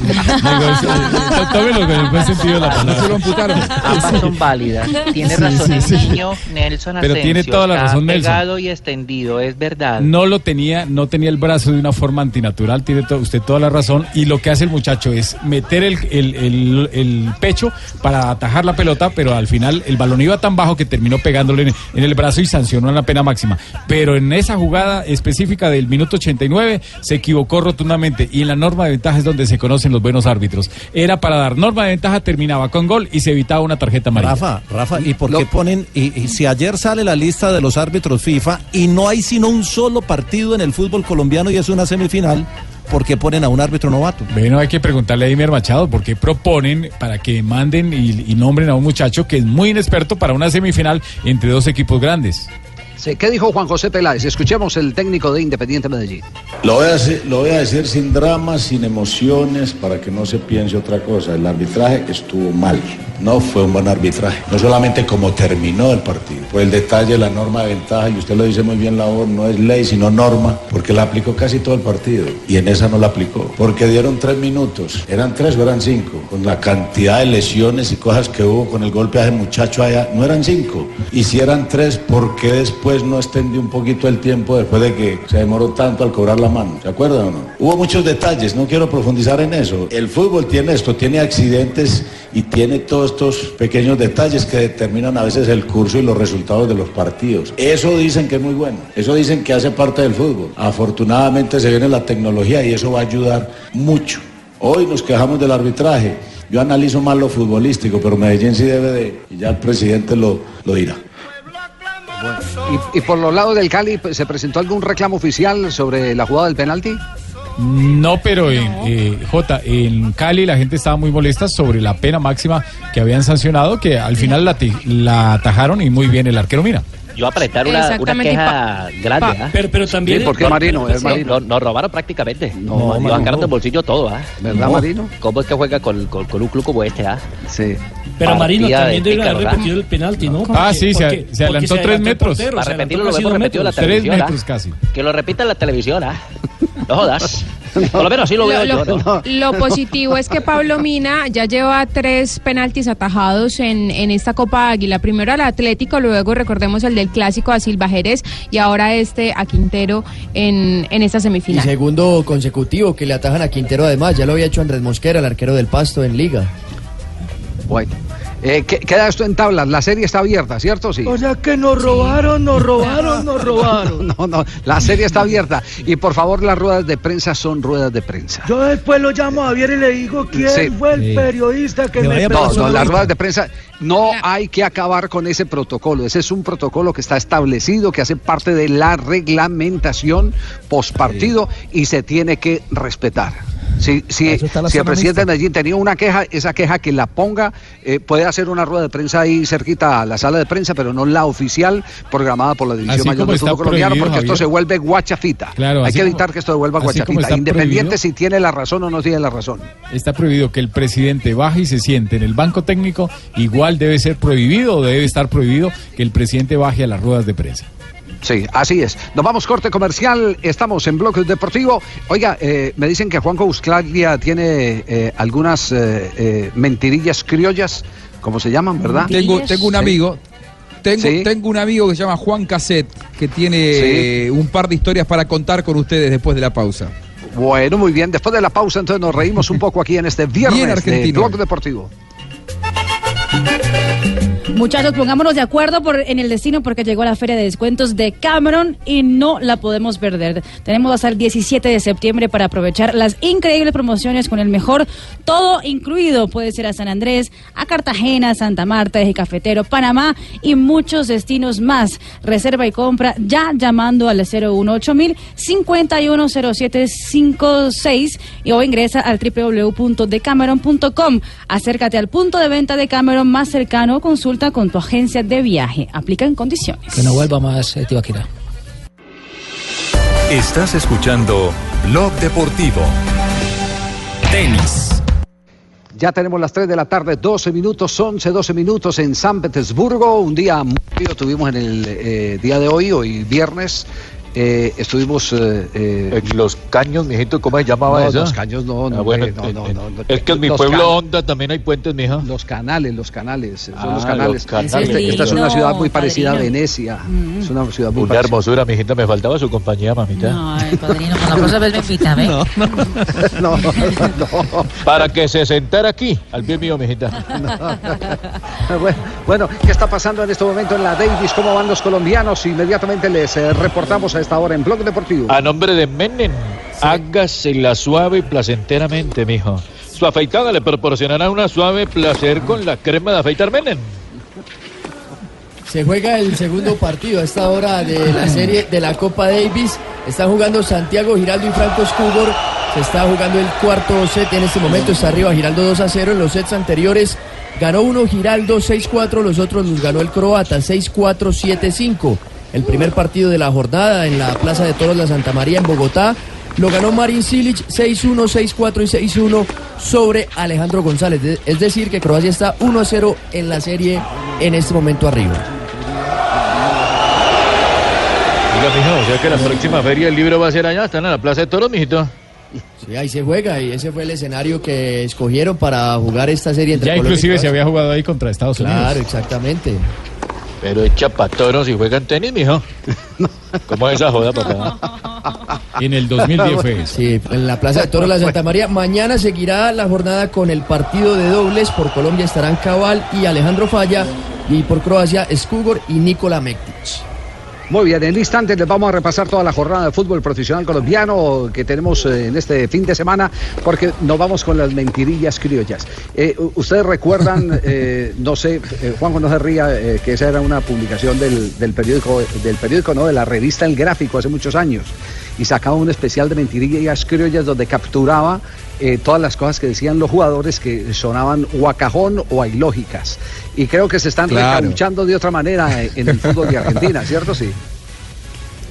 Speaker 4: tómelo con el buen sentido de la palabra.
Speaker 9: Se lo amputaron.
Speaker 5: Ambas son válidas. Tiene
Speaker 4: Sí,
Speaker 5: razón
Speaker 4: sí,
Speaker 5: el
Speaker 4: sí.
Speaker 5: niño Nelson
Speaker 4: Pero
Speaker 5: Asensio.
Speaker 4: tiene toda la
Speaker 5: está
Speaker 4: razón, Nelson.
Speaker 5: pegado y extendido, es verdad.
Speaker 4: No lo tenía, no tenía el brazo de una forma antinatural. Tiene todo, usted toda la razón. Y lo que hace el muchacho es meter el, el- el- el pecho para atajar la pelota, pero al final el balón iba tan bajo que terminó pegándole en, en el brazo y sancionó en la pena máxima. Pero en esa jugada específica del minuto 89 se equivocó rotundamente. Y en la norma de ventaja es donde se conocen los buenos árbitros. Era para dar norma de ventaja, terminaba con gol y se evitaba una tarjeta amarilla.
Speaker 12: Rafa, Rafa, ¿y por qué ponen, y, y si ayer sale la lista de los árbitros FIFA y no hay sino un solo partido en el fútbol colombiano y es una semifinal, ¿por qué ponen a un árbitro novato?
Speaker 4: Bueno, hay que preguntarle a Imer Machado por qué proponen para que manden y, y nombren a un muchacho que es muy inexperto para una semifinal entre dos equipos grandes.
Speaker 3: ¿Qué dijo Juan José Peláez? Escuchemos el técnico de Independiente Medellín.
Speaker 17: Lo voy, a decir, sin dramas, sin emociones, para que no se piense otra cosa. El arbitraje estuvo mal. No fue un buen arbitraje. No solamente como terminó el partido. Fue el detalle, la norma de ventaja, y usted lo dice muy bien, la voz, no es ley, sino norma, porque la aplicó casi todo el partido. Y en esa no la aplicó. Porque dieron tres minutos. ¿Eran tres o eran cinco? Con la cantidad de lesiones y cosas que hubo con el golpe a ese muchacho allá, no eran cinco. Y si eran tres, ¿por qué después no extendió un poquito el tiempo después de que se demoró tanto al cobrar la mano? ¿Se acuerdan o no? Hubo muchos detalles, no quiero profundizar en eso. El fútbol tiene esto, tiene accidentes y tiene todos estos pequeños detalles que determinan a veces el curso y los resultados de los partidos. Eso dicen que es muy bueno, eso dicen que hace parte del fútbol. Afortunadamente se viene la tecnología y eso va a ayudar mucho. Hoy nos quejamos del arbitraje. Yo analizo más lo futbolístico, pero Medellín sí debe de, y ya el presidente lo, lo dirá.
Speaker 3: ¿Y, y por los lados del Cali se presentó algún reclamo oficial sobre la jugada del penalti?
Speaker 4: No, pero en eh, J, en Cali la gente estaba muy molesta sobre la pena máxima que habían sancionado, que al final la, la atajaron y muy bien el arquero mira.
Speaker 5: Yo apretar una, una queja
Speaker 6: pa-
Speaker 5: grande,
Speaker 6: pa-
Speaker 5: ¿ah?
Speaker 6: pero- pero también- Sí, ¿por qué,
Speaker 5: No,
Speaker 3: Marino?
Speaker 5: no,
Speaker 3: Es Marino.
Speaker 5: Nos robaron prácticamente.
Speaker 3: No,
Speaker 5: No,
Speaker 3: Marino,
Speaker 5: sacaron del bolsillo todo, ¿ah?
Speaker 3: ¿Verdad,
Speaker 5: No.
Speaker 3: Marino?
Speaker 5: ¿Cómo es que juega con, con, con un club como este, ah?
Speaker 3: Sí.
Speaker 6: Pero Marino también
Speaker 5: de
Speaker 6: debe haber repetido el penalti, ¿no?
Speaker 4: Ah, sí, se-
Speaker 6: porque-
Speaker 4: se adelantó
Speaker 6: porque
Speaker 4: tres
Speaker 6: el
Speaker 4: metros.
Speaker 6: portero,
Speaker 5: Para repetirlo lo hemos repetido en la televisión. ¿ah?
Speaker 4: metros casi.
Speaker 5: Que lo repita en la televisión, ¿ah? No jodas. Por lo menos así lo veo
Speaker 18: Lo,
Speaker 5: yo, ¿no?
Speaker 18: lo positivo es que Pablo Mina ya lleva tres penaltis atajados en, en esta Copa Águila. Primero al Atlético, luego recordemos el del clásico a Silva Jerez y ahora este a Quintero en, en esta
Speaker 19: Y
Speaker 18: semifinal.
Speaker 19: segundo consecutivo que le atajan a Quintero además, ya lo había hecho Andrés Mosquera, el arquero del Pasto en Liga.
Speaker 3: Bueno. Eh, ¿qué- queda esto en tablas. La serie está abierta, ¿cierto? Sí.
Speaker 20: O sea que nos robaron, nos robaron, nos robaron.
Speaker 3: No, no, la serie está abierta. Y por favor, las ruedas de prensa son ruedas de prensa.
Speaker 20: Yo después lo llamo a Javier y le digo quién
Speaker 3: Sí.
Speaker 20: fue el
Speaker 3: Sí.
Speaker 20: periodista que
Speaker 3: No,
Speaker 20: me
Speaker 3: no,
Speaker 20: personificó?
Speaker 3: las ruedas de prensa no hay que acabar con ese protocolo. Ese es un protocolo que está establecido, que hace parte de la reglamentación postpartido y se tiene que respetar. Si, si, si el presidente de. Medellín tenía una queja, esa queja que la ponga, eh, puede hacer una rueda de prensa ahí cerquita a la sala de prensa, pero no la oficial programada por la División
Speaker 4: Así
Speaker 3: Mayor del Fútbol Colombiano, porque esto se vuelve guachafita.
Speaker 4: Claro,
Speaker 3: Hay que
Speaker 4: como-
Speaker 3: evitar que esto se vuelva guachafita, independiente
Speaker 4: prohibido.
Speaker 3: si tiene la razón o no tiene la razón.
Speaker 4: Está prohibido que el presidente baje y se siente en el banco técnico. Igual debe ser prohibido o debe estar prohibido que el presidente baje a las ruedas de prensa.
Speaker 3: Sí, así es. Nos vamos corte comercial, estamos en Bloque Deportivo. Oiga, eh, me dicen que Juanjo Buscaglia tiene eh, algunas eh, eh, mentirillas criollas, como se llaman, ¿verdad?
Speaker 9: Tengo, tengo un
Speaker 3: Sí.
Speaker 9: amigo. Tengo,
Speaker 3: Sí.
Speaker 9: tengo un amigo que se llama Juan Caset, que tiene
Speaker 3: Sí.
Speaker 9: un par de historias para contar con ustedes después de la pausa.
Speaker 3: Bueno, muy bien. Después de la pausa, entonces nos reímos un poco aquí en este viernes
Speaker 9: Bien
Speaker 3: de. Bloque Deportivo.
Speaker 21: Muchachos, pongámonos de acuerdo por, en el destino porque llegó la feria de descuentos de Cameron y no la podemos perder. Tenemos hasta el 17 de septiembre para aprovechar las increíbles promociones con el mejor todo incluido. Puede ser a San Andrés, a Cartagena, Santa Marta, Eje Cafetero, Panamá y muchos destinos más. Reserva y compra ya llamando al 018 mil 510756 y o ingresa al www.decameron.com. Acércate al punto de venta de Cameron más cercano o consulta con tu agencia de viaje. Aplica en condiciones.
Speaker 10: Que no vuelva más eh.
Speaker 15: Estás escuchando Blog Deportivo.
Speaker 3: Tenis. Ya tenemos las 3 de la tarde, 12 minutos, 11, 12 minutos en San Petersburgo. Un día muy tuvimos en el eh, día de hoy, hoy viernes. Eh, estuvimos... eh, eh,
Speaker 7: En los caños, mijito, ¿cómo se llamaba
Speaker 3: no,
Speaker 7: eso?
Speaker 3: los caños no, no,
Speaker 7: Ah, bueno,
Speaker 3: hombre, no, no, no, no.
Speaker 7: Es que en mi pueblo Honda también hay puentes, mija.
Speaker 3: Los canales, los canales, son
Speaker 7: Ah,
Speaker 3: los canales.
Speaker 7: los canales.
Speaker 3: Este- esta es una ciudad muy parecida a. Venecia. Es una ciudad muy
Speaker 7: Una
Speaker 3: parecida.
Speaker 7: hermosura, mijita, me faltaba su compañía, mamita.
Speaker 21: Ay, padrino, con la próxima vez me invita, ¿ve?
Speaker 3: No, no, no.
Speaker 7: Para que se sentara aquí, al pie mío, mijita.
Speaker 3: Bueno, Bueno, ¿qué está pasando en este momento en la Davis? ¿Cómo van los colombianos? Inmediatamente les eh, reportamos a esta hora en Blog Deportivo.
Speaker 7: A nombre de Menem, hágasela suave y placenteramente, mijo. Su afeitada le proporcionará una suave placer con la crema de afeitar Menem.
Speaker 19: Se juega el segundo partido a esta hora de la serie de la Copa Davis. Están jugando Santiago Giraldo y Franco Escúbor. Se está jugando el cuarto set. En este momento está arriba Giraldo 2 a 0. En los sets anteriores ganó uno Giraldo 6-4. Los otros los ganó el croata 6-4, 7-5. El primer partido de la jornada en la Plaza de Toros La Santa María en Bogotá. Lo ganó Marin Silic 6-1, 6-4 y 6-1 sobre Alejandro González. Es decir, que Croacia está 1-0 en la serie en este momento arriba.
Speaker 7: Diga, mijo, o sea que la próxima feria del libro va a ser allá, están en la Plaza de Toros, mijito.
Speaker 19: Sí, ahí se juega y ese fue el escenario que escogieron para jugar esta serie entre
Speaker 4: Ya
Speaker 19: Colombia y
Speaker 4: inclusive se había jugado ahí contra Estados Unidos.
Speaker 19: Claro, exactamente.
Speaker 7: Pero echa pa' toros y juegan tenis, mijo. ¿Cómo es esa joda, papá?
Speaker 4: En el 2010 fue.
Speaker 19: Sí, en la Plaza de Toros La Santa María. Mañana seguirá la jornada con el partido de dobles. Por Colombia estarán Cabal y Alejandro Falla. Y por Croacia, Skugor y Nikola Mektic.
Speaker 3: Muy bien, en instantes les vamos a repasar toda la jornada de fútbol profesional colombiano que tenemos eh, en este fin de semana, porque nos vamos con las mentirillas criollas. Eh, Ustedes recuerdan, eh, no sé, eh, Juanjo no se ría, que esa era una publicación del, del periódico, del periódico, no, de la revista El Gráfico hace muchos años, y sacaba un especial de mentirillas criollas donde capturaba eh, todas las cosas que decían los jugadores que sonaban o a cajón o a ilógicas. Y creo que se están
Speaker 9: Claro.
Speaker 3: recauchando de otra manera eh, en el fútbol de Argentina, ¿cierto? Sí.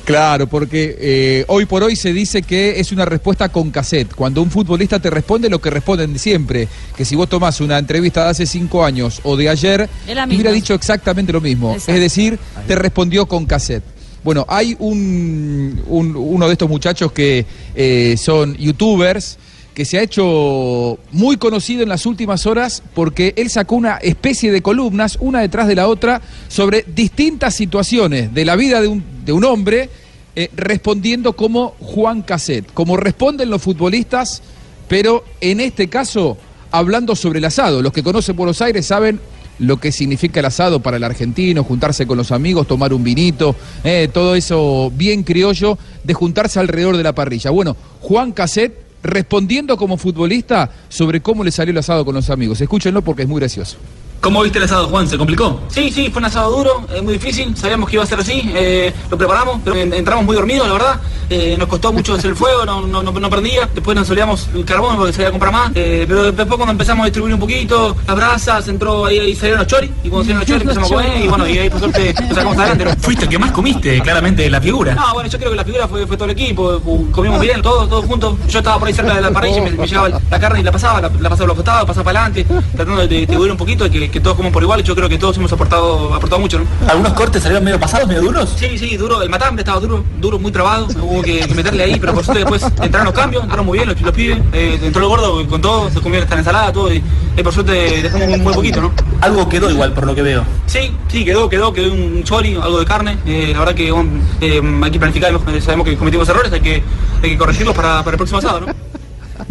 Speaker 9: Claro, porque eh, hoy por hoy se dice que es una respuesta con cassette. Cuando un futbolista te responde lo que responden siempre, que si vos tomás una entrevista de hace cinco años o de ayer, te hubiera dicho exactamente lo mismo.
Speaker 21: Exacto.
Speaker 9: Es decir, te respondió con cassette. Bueno, hay un, un- uno de estos muchachos que eh, son youtubers que se ha hecho muy conocido en las últimas horas porque él sacó una especie de columnas, una detrás de la otra, sobre distintas situaciones de la vida de un, de un hombre, eh, respondiendo como Juan Cassette, como responden los futbolistas, pero en este caso hablando sobre el asado. Los que conocen Buenos Aires saben lo que significa el asado para el argentino, juntarse con los amigos, tomar un vinito, eh, todo eso bien criollo de juntarse alrededor de la parrilla. Bueno, Juan Cassette respondiendo como futbolista sobre cómo le salió el asado con los amigos. Escúchenlo porque es muy gracioso.
Speaker 22: ¿Cómo viste el asado, Juan? ¿Se complicó? Sí, sí, fue un asado duro, eh, muy difícil. Sabíamos que iba a ser así. eh, lo preparamos, pero en- entramos muy dormidos, la verdad. Eh, nos costó mucho hacer el fuego, no, no, no, no prendía. Después nos solíamos el carbón porque se iba a comprar más. eh, pero después cuando empezamos a distribuir un poquito las brasas, entró ahí, ahí salieron los choris. Y cuando salieron los choris empezamos a comer y bueno, y ahí por suerte nos sacamos adelante. ¿no?
Speaker 23: Fuiste el que más comiste, claramente, la figura.
Speaker 22: No, bueno, yo creo que la figura fue, fue todo el equipo. Comimos bien, todos, todos juntos. Yo estaba por ahí cerca de la parrilla y me, me llevaba la carne y la pasaba, la, la pasaba a los costados, pasaba para adelante, tratando de distribuir un poquito y que, que todos coman por igual. Yo creo que todos hemos aportado, aportado mucho, ¿no?
Speaker 23: ¿Algunos cortes salieron medio pasados, medio duros?
Speaker 22: Sí, sí, duro. El matambre estaba duro, duro, muy trabado. Hubo que, que meterle ahí, pero por suerte después entraron los cambios, entraron muy bien los, los pibes. Eh, entró el gordo con todo, se comió esta ensalada, todo. Y, y por suerte dejamos muy, muy poquito, ¿no?
Speaker 23: Algo quedó igual, por lo que veo.
Speaker 22: Sí, sí, quedó, quedó, quedó un chori, algo de carne. Eh, la verdad que um, eh, hay que planificar, eh, sabemos que cometimos errores, hay que, hay que corregirlos para, para el próximo asado, ¿no?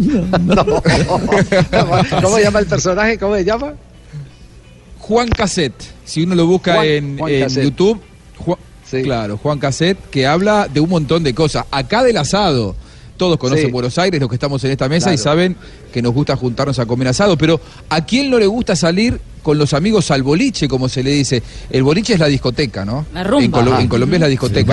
Speaker 3: ¿Cómo se llama el personaje? ¿Cómo se llama?
Speaker 9: Juan Cassette, si uno lo busca
Speaker 3: Juan-
Speaker 9: en,
Speaker 3: Juan.
Speaker 9: YouTube, Ju- claro, Juan Cassette, que habla de un montón de cosas. Acá del asado, todos conocen
Speaker 3: Sí.
Speaker 9: Buenos Aires, los que estamos en esta mesa, y saben que nos gusta juntarnos a comer asado, pero ¿a quién no le gusta salir con los amigos al boliche, como se le dice? El boliche es la discoteca, ¿no?
Speaker 24: La rumba.
Speaker 9: En, Colo- en Colombia es la discoteca.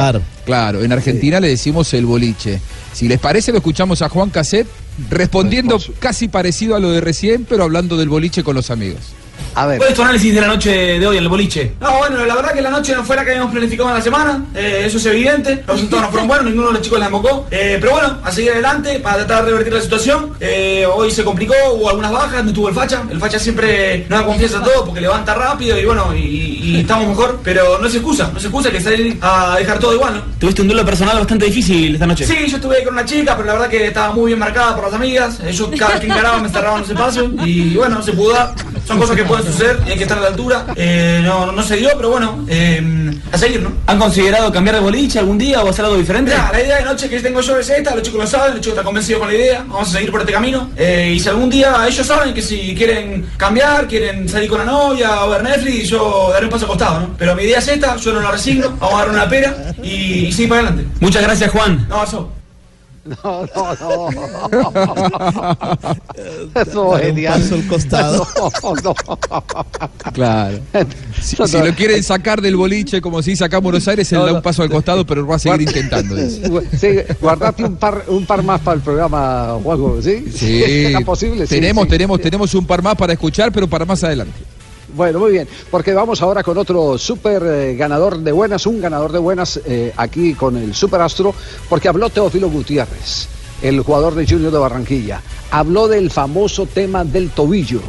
Speaker 9: Claro, en Argentina le decimos el boliche. Si les parece, lo escuchamos a Juan Cassette respondiendo casi parecido a lo de recién, pero hablando del boliche con los amigos.
Speaker 3: A ver.
Speaker 22: ¿Cuál es tu análisis de la noche de hoy en el boliche? No, bueno, la verdad que la noche no fue la que habíamos planificado en la semana, eh, eso es evidente. Los resultados no fueron buenos, ninguno de los chicos la embocó. Eh, pero bueno, a seguir adelante para tratar de revertir la situación. Eh, hoy se complicó, hubo algunas bajas, no tuvo el facha. El facha siempre no da confianza a todo porque levanta rápido y bueno, y, y estamos mejor. Pero no se excusa, no se excusa que salir a dejar todo igual, ¿no?
Speaker 25: Tuviste un duelo personal bastante difícil esta noche.
Speaker 22: Sí, yo estuve ahí con una chica, pero la verdad que estaba muy bien marcada por las amigas. Ellos cada vez que encaraban me cerraban los espacios y bueno, se pudo dar. Son cosas que pueden suceder y hay que estar a la altura. Eh, no, no se dio, pero bueno, eh, a seguir, ¿no?
Speaker 25: ¿Han considerado cambiar de boliche algún día o hacer algo diferente?
Speaker 22: Mirá, la idea de noche que tengo yo es esta, los chicos lo saben, los chicos están convencidos con la idea, vamos a seguir por este camino. Eh, y si algún día ellos saben que si quieren cambiar, quieren salir con la novia o ver Netflix, yo daré un paso al costado, ¿no? Pero mi idea es esta, yo no la resigno, vamos a dar una pera y, y seguir para adelante.
Speaker 25: Muchas gracias, Juan.
Speaker 22: No, eso.
Speaker 3: No, no, no. Eso es genial.
Speaker 9: paso al costado.
Speaker 3: No, no.
Speaker 9: Claro. Si, si lo quieren sacar del boliche como si saca Buenos Aires, él da un paso al costado, pero va a seguir intentando.
Speaker 3: Sí, guardate un par, un par más para el programa, Juanjo, ¿sí?
Speaker 9: Sí,
Speaker 3: ¿Está posible? Sí,
Speaker 9: tenemos,
Speaker 3: sí.
Speaker 9: tenemos, tenemos un par más para escuchar, pero para más adelante.
Speaker 3: Bueno, muy bien, porque vamos ahora con otro súper eh, ganador de buenas, un ganador de buenas eh, aquí con el Super Astro, porque habló Teófilo Gutiérrez, el jugador de Junior de Barranquilla. Habló del famoso tema del tobillo.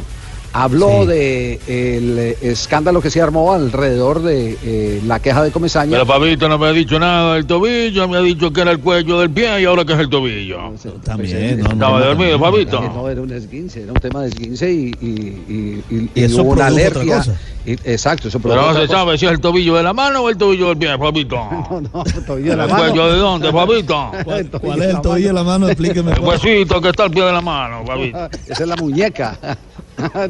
Speaker 3: Habló
Speaker 7: Sí.
Speaker 3: de el eh, escándalo que se armó alrededor de eh, la queja de Comesaña.
Speaker 7: Pero Fabito no me ha dicho nada del tobillo, me ha dicho que era el cuello del pie y ahora que es el tobillo.
Speaker 26: También, no,
Speaker 7: Estaba
Speaker 26: no,
Speaker 7: dormido,
Speaker 26: no,
Speaker 7: Fabito.
Speaker 3: No, era un esguince, era un tema de esguince y, y, y, y-
Speaker 26: Y eso
Speaker 3: hubo una alergia. exacto, eso
Speaker 7: Pero no se
Speaker 3: cosa.
Speaker 7: sabe si es el tobillo de la mano o el tobillo del pie, Fabito.
Speaker 3: No, no, tobillo de la
Speaker 7: ¿El
Speaker 3: mano.
Speaker 7: cuello de dónde, Fabito?
Speaker 3: ¿Cuál,
Speaker 26: ¿Cuál es el tobillo de la mano? Explíqueme.
Speaker 7: El huesito que está al pie de la mano, Fabito.
Speaker 3: Esa es la muñeca.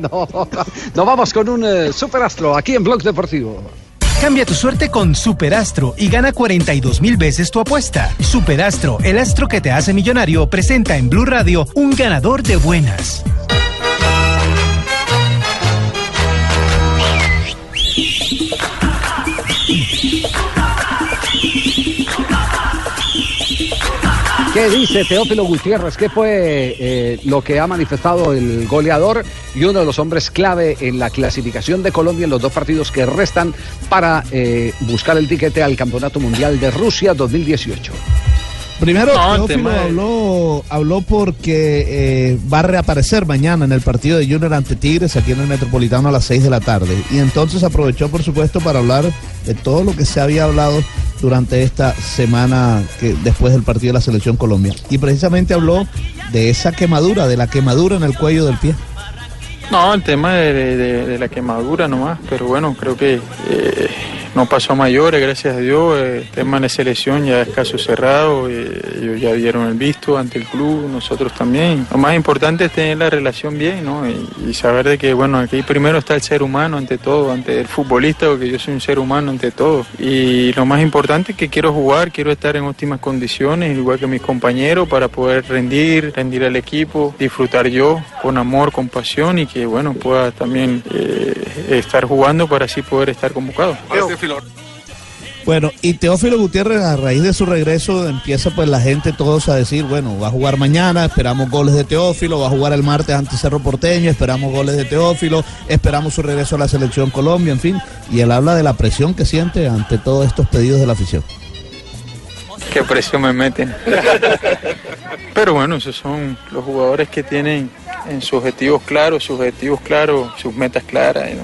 Speaker 3: no, vamos con un eh, superastro aquí en Blog Deportivo.
Speaker 27: Cambia tu suerte con Superastro y gana 42 mil veces tu apuesta. Superastro, el astro que te hace millonario, presenta en Blue Radio un ganador de buenas.
Speaker 3: ¿Qué dice Teófilo Gutiérrez? ¿Qué fue eh, lo que ha manifestado el goleador y uno de los hombres clave en la clasificación de Colombia en los dos partidos que restan para eh, buscar el tiquete al Campeonato Mundial de Rusia 2018?
Speaker 26: Primero,
Speaker 3: No, el
Speaker 26: Teófilo habló, habló porque eh, va a reaparecer mañana en el partido de Junior ante Tigres aquí en el Metropolitano a las 6 de la tarde. Y entonces aprovechó, por supuesto, para hablar de todo lo que se había hablado durante esta semana que después del partido de la Selección Colombia. Y precisamente habló de esa quemadura, de la quemadura en el cuello del pie.
Speaker 28: No, el tema de, de- de la quemadura nomás, pero bueno, creo que eh, no pasó a mayores, gracias a Dios. eh, El tema de selección ya es caso cerrado, eh, ellos ya dieron el visto ante el club, nosotros también. Lo más importante es tener la relación bien, ¿no? Y, saber de que, bueno, aquí primero está el ser humano ante todo, ante el futbolista, porque yo soy un ser humano ante todo. Y lo más importante es que quiero jugar, quiero estar en óptimas condiciones, igual que mis compañeros, para poder rendir, rendir al equipo, disfrutar yo con amor, con pasión y que, bueno, pueda también eh, estar jugando para así poder estar convocado.
Speaker 26: Bueno, y Teófilo Gutiérrez a raíz de su regreso empieza pues la gente todos a decir, bueno, va a jugar mañana, esperamos goles de Teófilo, va a jugar el martes ante Cerro Porteño, esperamos goles de Teófilo, esperamos su regreso a la selección Colombia, en fin, y él habla de la presión que siente ante todos estos pedidos de la afición.
Speaker 28: Qué presión me meten. Pero bueno, esos son los jugadores que tienen en sus objetivos claros, sus objetivos claros, sus metas claras. ¿no?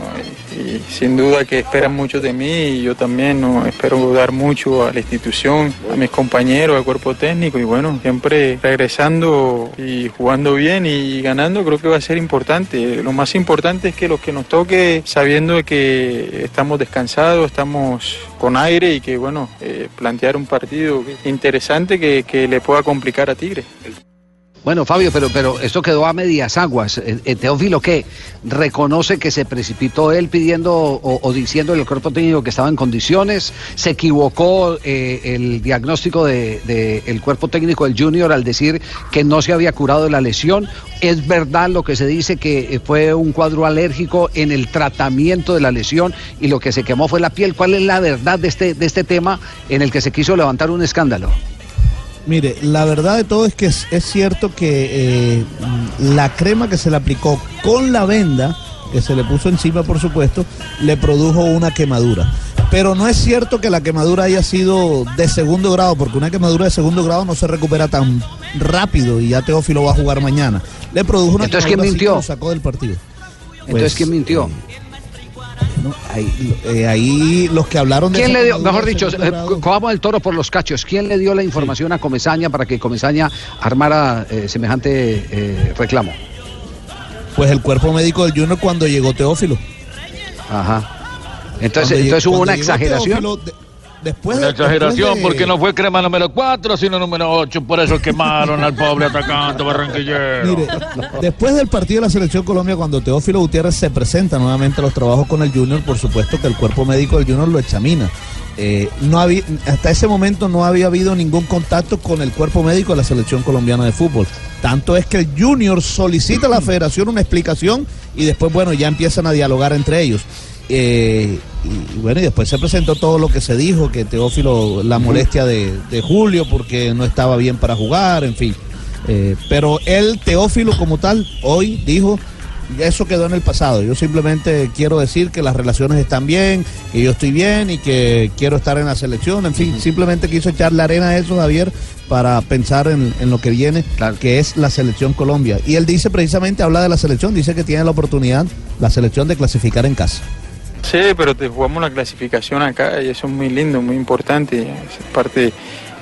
Speaker 28: Y, sin duda que esperan mucho de mí y yo también ¿no? espero dar mucho a la institución, a mis compañeros, al cuerpo técnico y bueno, siempre regresando y jugando bien y ganando creo que va a ser importante. Lo más importante es que lo que nos toque, sabiendo que estamos descansados, estamos con aire y que bueno, eh, plantear un partido interesante que, que le pueda complicar a Tigre.
Speaker 3: Bueno, Fabio, pero, pero esto quedó a medias aguas. Eh, eh, Teófilo, ¿qué? ¿Reconoce que se precipitó él pidiendo o, o diciendo al cuerpo técnico que estaba en condiciones? ¿Se equivocó eh, el diagnóstico del de, cuerpo técnico del Junior al decir que no se había curado la lesión? ¿Es verdad lo que se dice que fue un cuadro alérgico en el tratamiento de la lesión y lo que se quemó fue la piel? ¿Cuál es la verdad de este, de este tema en el que se quiso levantar un escándalo?
Speaker 26: Mire, la verdad de todo es que es, es cierto que eh, la crema que se le aplicó con la venda que se le puso encima, por supuesto, le produjo una quemadura. Pero no es cierto que la quemadura haya sido de segundo grado, porque una quemadura de segundo grado no se recupera tan rápido y ya Teófilo va a jugar mañana. Le produjo una
Speaker 3: Entonces, ¿quién
Speaker 26: quemadura así que
Speaker 3: mintió?
Speaker 26: lo sacó del partido.
Speaker 3: Entonces,
Speaker 26: Pues,
Speaker 3: ¿quién mintió?
Speaker 26: Ahí, eh, ahí los que hablaron de
Speaker 3: ¿Quién le dio, mejor dicho, eh, cojamos el toro por los cachos, ¿quién le dio la información a Comesaña para que Comesaña armara eh, semejante eh, reclamo?
Speaker 26: Pues el cuerpo médico del Junior cuando llegó Teófilo.
Speaker 3: Ajá. Entonces,
Speaker 26: Cuando
Speaker 3: entonces
Speaker 26: llegó-
Speaker 3: hubo una exageración.
Speaker 26: Teófilo, después
Speaker 7: Una
Speaker 26: de-
Speaker 7: exageración
Speaker 26: después de-
Speaker 7: porque no fue crema número 4, sino número 8. Por eso quemaron al pobre atacante barranquillero.
Speaker 26: Mire, después del partido de la Selección Colombia, cuando Teófilo Gutiérrez se presenta nuevamente a los trabajos con el Junior, por supuesto que el cuerpo médico del Junior lo examina. Eh, no había, hasta ese momento no había habido ningún contacto con el cuerpo médico de la Selección Colombiana de Fútbol. Tanto es que el Junior solicita a la federación una explicación y después, bueno, ya empiezan a dialogar entre ellos. Eh, y, bueno, y después se presentó todo lo que se dijo, que Teófilo, la molestia de, de Julio porque no estaba bien para jugar, en fin. Eh, pero él, Teófilo como tal, hoy dijo, eso quedó en el pasado. Yo simplemente quiero decir que las relaciones están bien, que yo estoy bien y que quiero estar en la selección. En fin, simplemente quiso echarle arena a eso, Javier, para pensar en, en lo que viene, que es la selección Colombia. Y él dice precisamente, habla de la selección, dice que tiene la oportunidad, la selección, de clasificar en casa.
Speaker 28: Sí, pero te jugamos la clasificación acá y eso es muy lindo, muy importante. Es parte,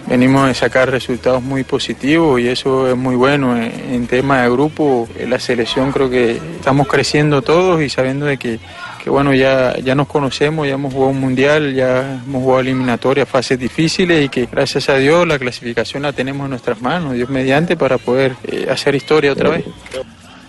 Speaker 28: venimos de sacar resultados muy positivos y eso es muy bueno. En, tema de grupo, en la selección creo que estamos creciendo todos y sabiendo de que, que bueno, ya, ya nos conocemos, ya hemos jugado un mundial, ya hemos jugado eliminatorias, fases difíciles y que gracias a Dios la clasificación la tenemos en nuestras manos, Dios mediante, para poder eh, hacer historia otra vez.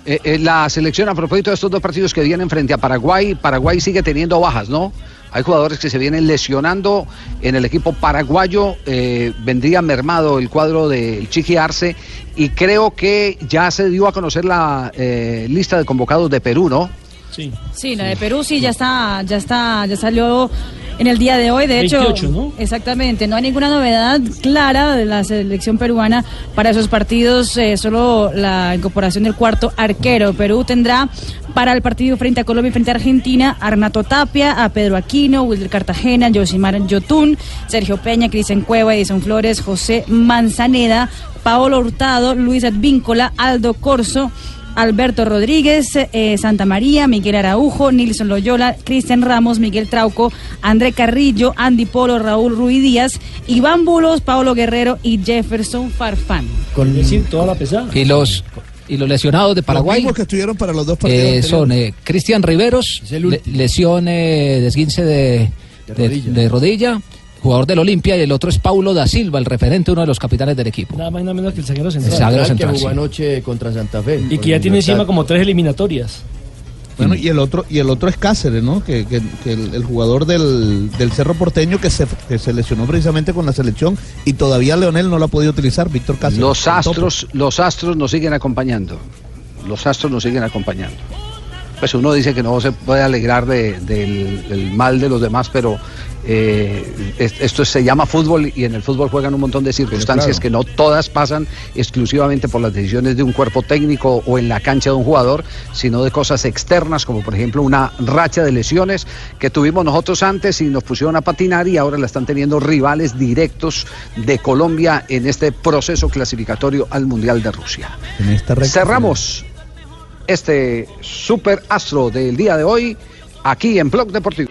Speaker 3: Eh, eh, la selección, a propósito de estos dos partidos que vienen frente a Paraguay, Paraguay sigue teniendo bajas, ¿no? Hay jugadores que se vienen lesionando en el equipo paraguayo, eh, vendría mermado el cuadro del Chiqui Arce y creo que ya se dio a conocer la lista de convocados de Perú, ¿no?
Speaker 29: Sí.
Speaker 21: Sí, la de Perú sí ya está, ya está, ya salió en el día de hoy. De hecho,
Speaker 29: 28, ¿no?
Speaker 21: exactamente, no hay ninguna novedad clara de la selección peruana para esos partidos, eh, solo la incorporación del cuarto arquero. Perú tendrá para el partido frente a Colombia y frente a Argentina a Arnato Tapia, a Pedro Aquino, Wilder Cartagena, Josimar Yotún, Sergio Peña, Cristian Cueva, Edison Flores, José Manzaneda, Paolo Hurtado, Luis Advíncola, Aldo Corso. Alberto Rodríguez, eh, Santa María, Miguel Araujo, Nilson Loyola, Cristian Ramos, Miguel Trauco, André Carrillo, Andy Polo, Raúl Ruiz Díaz, Iván Bulos, Paulo Guerrero y Jefferson Farfán.
Speaker 29: Con decir toda la pesada.
Speaker 10: Y los, y los lesionados de Paraguay
Speaker 26: mismos que estuvieron para los dos partidos
Speaker 10: eh, son eh, Cristian Riveros, le- lesión eh, de esguince de, de- de rodilla. Jugador del Olimpia, y el otro es Paulo da Silva, el referente, uno de los capitanes del equipo.
Speaker 29: Nada más y nada menos que el zaguero central.
Speaker 10: El zaguero
Speaker 19: que
Speaker 10: central,
Speaker 19: jugó
Speaker 10: sí.
Speaker 19: anoche contra Santa Fe.
Speaker 29: Y que ya tiene encima como tres eliminatorias.
Speaker 26: Bueno, y el otro y el otro es Cáceres, ¿no? Que, que- que el, el jugador del, del Cerro Porteño que se, que se lesionó precisamente con la selección y todavía Leonel no lo ha podido utilizar, Víctor Cáceres.
Speaker 3: Los astros, los astros nos siguen acompañando. Los astros nos siguen acompañando. Pues uno dice que no se puede alegrar de- del, del mal de los demás, pero eh, es- esto se llama fútbol y en el fútbol juegan un montón de circunstancias
Speaker 26: claro.
Speaker 3: que no todas pasan exclusivamente por las decisiones de un cuerpo técnico o en la cancha de un jugador, sino de cosas externas, como por ejemplo una racha de lesiones que tuvimos nosotros antes y nos pusieron a patinar y ahora la están teniendo rivales directos de Colombia en este proceso clasificatorio al Mundial de Rusia. Cerramos este super astro del día de hoy aquí en Blog Deportivo.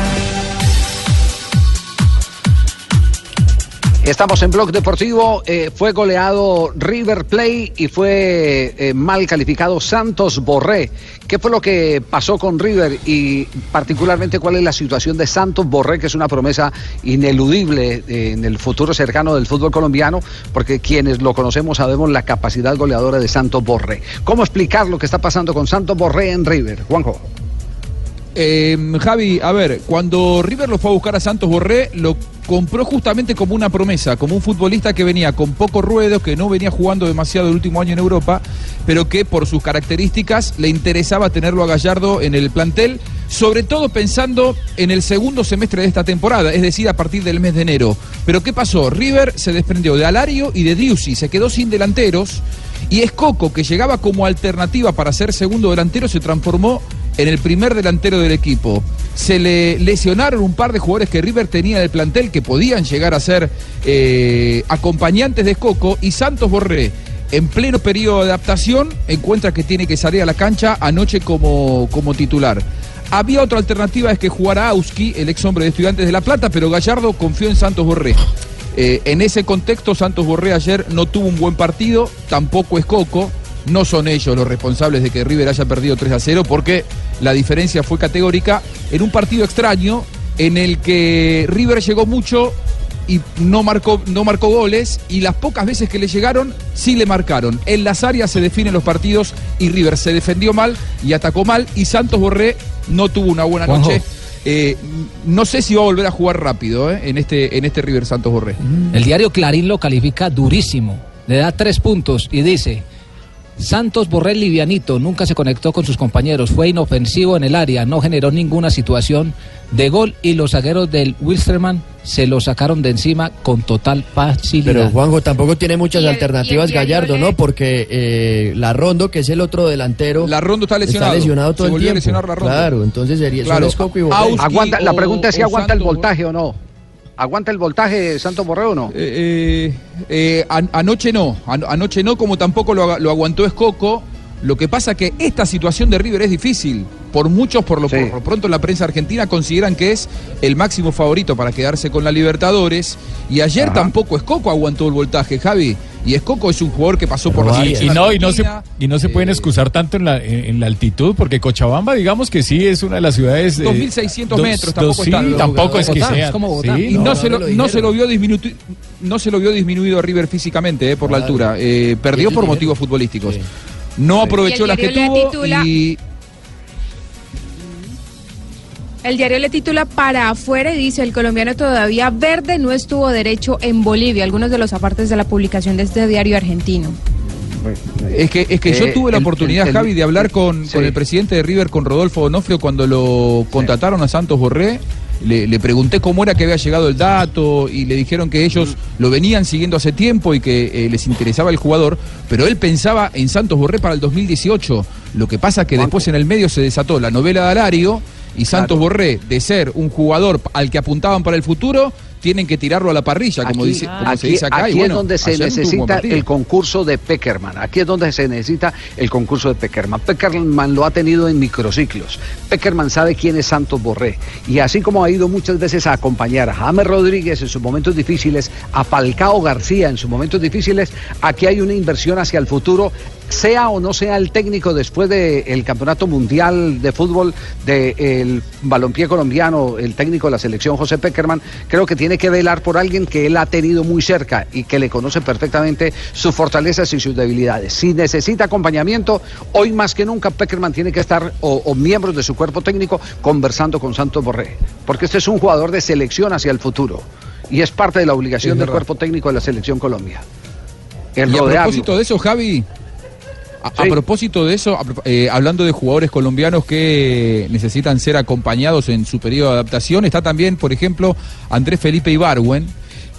Speaker 3: Estamos en Blog Deportivo. eh, fue goleado River Play y fue eh, mal calificado Santos Borré. ¿Qué fue lo que pasó con River y particularmente cuál es la situación de Santos Borré, que es una promesa ineludible eh, en el futuro cercano del fútbol colombiano? Porque quienes lo conocemos sabemos la capacidad goleadora de Santos Borré. ¿Cómo explicar lo que está pasando con Santos Borré en River? Juanjo.
Speaker 9: Eh, Javi, a ver, cuando River lo fue a buscar a Santos Borré, lo compró justamente como una promesa, como un futbolista que venía con poco ruedo, que no venía jugando demasiado el último año en Europa, pero que por sus características le interesaba tenerlo a Gallardo en el plantel, sobre todo pensando en el segundo semestre de esta temporada, es decir, a partir del mes de enero. Pero ¿qué pasó? River se desprendió de Alario y de Diusi, se quedó sin delanteros Y Escoco, que llegaba como alternativa para ser segundo delantero, se transformó en el primer delantero del equipo. Se le lesionaron un par de jugadores que River tenía en el plantel que podían llegar a ser eh, acompañantes de Escoco y Santos Borré. En pleno periodo de adaptación, encuentra que tiene que salir a la cancha anoche como, como titular. Había otra alternativa, es que jugara Auski, el ex hombre de Estudiantes de La Plata, pero Gallardo confió en Santos Borré. Eh, en ese contexto, Santos Borré ayer no tuvo un buen partido, tampoco es Coco. No son ellos los responsables de que River haya perdido 3 a 0, porque la diferencia fue categórica en un partido extraño en el que River llegó mucho y no marcó, no marcó goles y las pocas veces que le llegaron sí le marcaron. En las áreas se definen los partidos y River se defendió mal y atacó mal y Santos Borré no tuvo una buena
Speaker 10: Juanjo.
Speaker 9: noche. Eh, no sé si va a volver a jugar rápido eh, en, este, en este River Santos Borré.
Speaker 10: El diario Clarín lo califica durísimo. Le da tres puntos y dice: Santos Borrell livianito, nunca se conectó con sus compañeros, fue inofensivo en el área, no generó ninguna situación de gol y los zagueros del Wilstermann se lo sacaron de encima con total facilidad.
Speaker 19: Pero Juanjo tampoco tiene muchas
Speaker 10: el-
Speaker 19: alternativas Gallardo, ¿no? Porque eh, la Rondo, que es el otro delantero.
Speaker 9: La Rondo está lesionado.
Speaker 19: Está lesionado todo
Speaker 9: Se
Speaker 19: el
Speaker 9: volvió a
Speaker 19: tiempo.
Speaker 9: lesionar la Rondo.
Speaker 19: Claro, entonces sería
Speaker 3: Claro.
Speaker 19: son y.
Speaker 3: Aguanta, la pregunta es si
Speaker 9: o
Speaker 3: aguanta el voltaje o no. ¿Aguanta el voltaje Santos Borré o no?
Speaker 9: Eh, eh, an- anoche no, An- anoche no, como tampoco lo, aguantó Escoco. Lo que pasa que esta situación de River es difícil. Por muchos, por lo, por pronto en la prensa argentina consideran que es el máximo favorito para quedarse con la Libertadores. Y ayer
Speaker 4: Ajá.
Speaker 9: tampoco Escoco aguantó el voltaje, Javi. Y Escoco es un jugador que pasó por la
Speaker 4: Y, y no, y no se, y no se pueden excusar tanto en la, en, en la altitud, porque Cochabamba, digamos que sí es una de las ciudades. eh,
Speaker 9: 2.600
Speaker 4: dos-
Speaker 9: metros,
Speaker 4: dos-
Speaker 9: tampoco
Speaker 4: sí,
Speaker 9: está-
Speaker 4: tampoco es que sea.
Speaker 9: es como Bogotá.
Speaker 4: sí,
Speaker 9: y no, se lo,
Speaker 19: no
Speaker 9: se lo vio disminuido no se lo vio disminuido a River físicamente eh, por la
Speaker 19: Claro.
Speaker 9: altura Eh, perdió por motivos futbolísticos no aprovechó las que tuvo
Speaker 18: titula-
Speaker 9: y
Speaker 18: El diario le titula Para afuera y dice el colombiano todavía verde no estuvo derecho en Bolivia. Algunos de los apartes de la publicación de este diario argentino.
Speaker 9: es que es que yo
Speaker 3: Eh,
Speaker 9: tuve la
Speaker 3: el-
Speaker 9: oportunidad
Speaker 3: el-
Speaker 9: Javi de hablar con,
Speaker 3: sí.
Speaker 9: con el presidente de River con Rodolfo Donofrio cuando lo contrataron a Santos Borré le, le pregunté cómo era que había llegado el dato y le dijeron que ellos lo venían siguiendo hace tiempo y que eh, les interesaba el jugador, pero él pensaba en Santos Borré para el 2018. Lo que pasa que después en el medio se desató la novela de Alario y Santos Borré, de ser un jugador al que apuntaban para el futuro, tienen que tirarlo a la parrilla, como,
Speaker 3: Aquí-
Speaker 9: dice, como se dice acá. y
Speaker 3: aquí
Speaker 9: bueno,
Speaker 3: es donde se necesita el concurso de Peckerman. Aquí es donde se necesita el concurso de Peckerman. Peckerman lo ha tenido en microciclos. Peckerman sabe quién es Santos Borré. Y así como ha ido muchas veces a acompañar a James Rodríguez en sus momentos difíciles, a Falcao García en sus momentos difíciles, aquí hay una inversión hacia el futuro sea o no sea el técnico después del campeonato mundial de fútbol del balompié colombiano, el técnico de la selección José Peckerman, creo que tiene que velar por alguien que él ha tenido muy cerca y que le conoce perfectamente sus fortalezas y sus debilidades. Si necesita acompañamiento, hoy más que nunca Peckerman tiene que estar, o, o miembros de su cuerpo técnico, conversando con Santos Borré, porque este es un jugador de selección hacia el futuro y es parte de la obligación del cuerpo técnico de la selección Colombia. El
Speaker 9: y a propósito de eso, Javi, a, a propósito de eso, a eh, hablando de jugadores colombianos que necesitan ser acompañados en su periodo de adaptación, está también, por ejemplo, Andrés Felipe Ibarwen,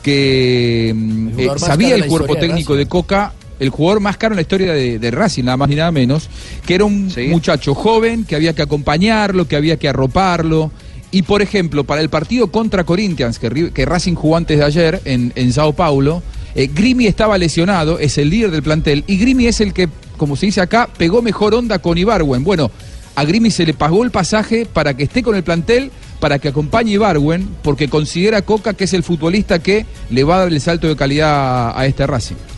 Speaker 9: que mm,
Speaker 19: El
Speaker 9: eh, sabía el cuerpo
Speaker 19: de
Speaker 9: técnico de Coca, el jugador más caro en la historia de, de Racing, nada más ni nada menos, que era un muchacho joven, que había que acompañarlo, que había que arroparlo. Y por ejemplo, para el partido contra Corinthians, que, Racing jugó antes de ayer en, en Sao Paulo, eh, Grimi estaba lesionado, es el líder del plantel, y Grimi es el que, como se dice acá, pegó mejor onda con Ibarwen. Bueno, a Grimi se le pagó el pasaje para que esté con el plantel, para que acompañe Ibarwen, porque considera Coca que es el futbolista que le va a dar el salto de calidad a este Racing.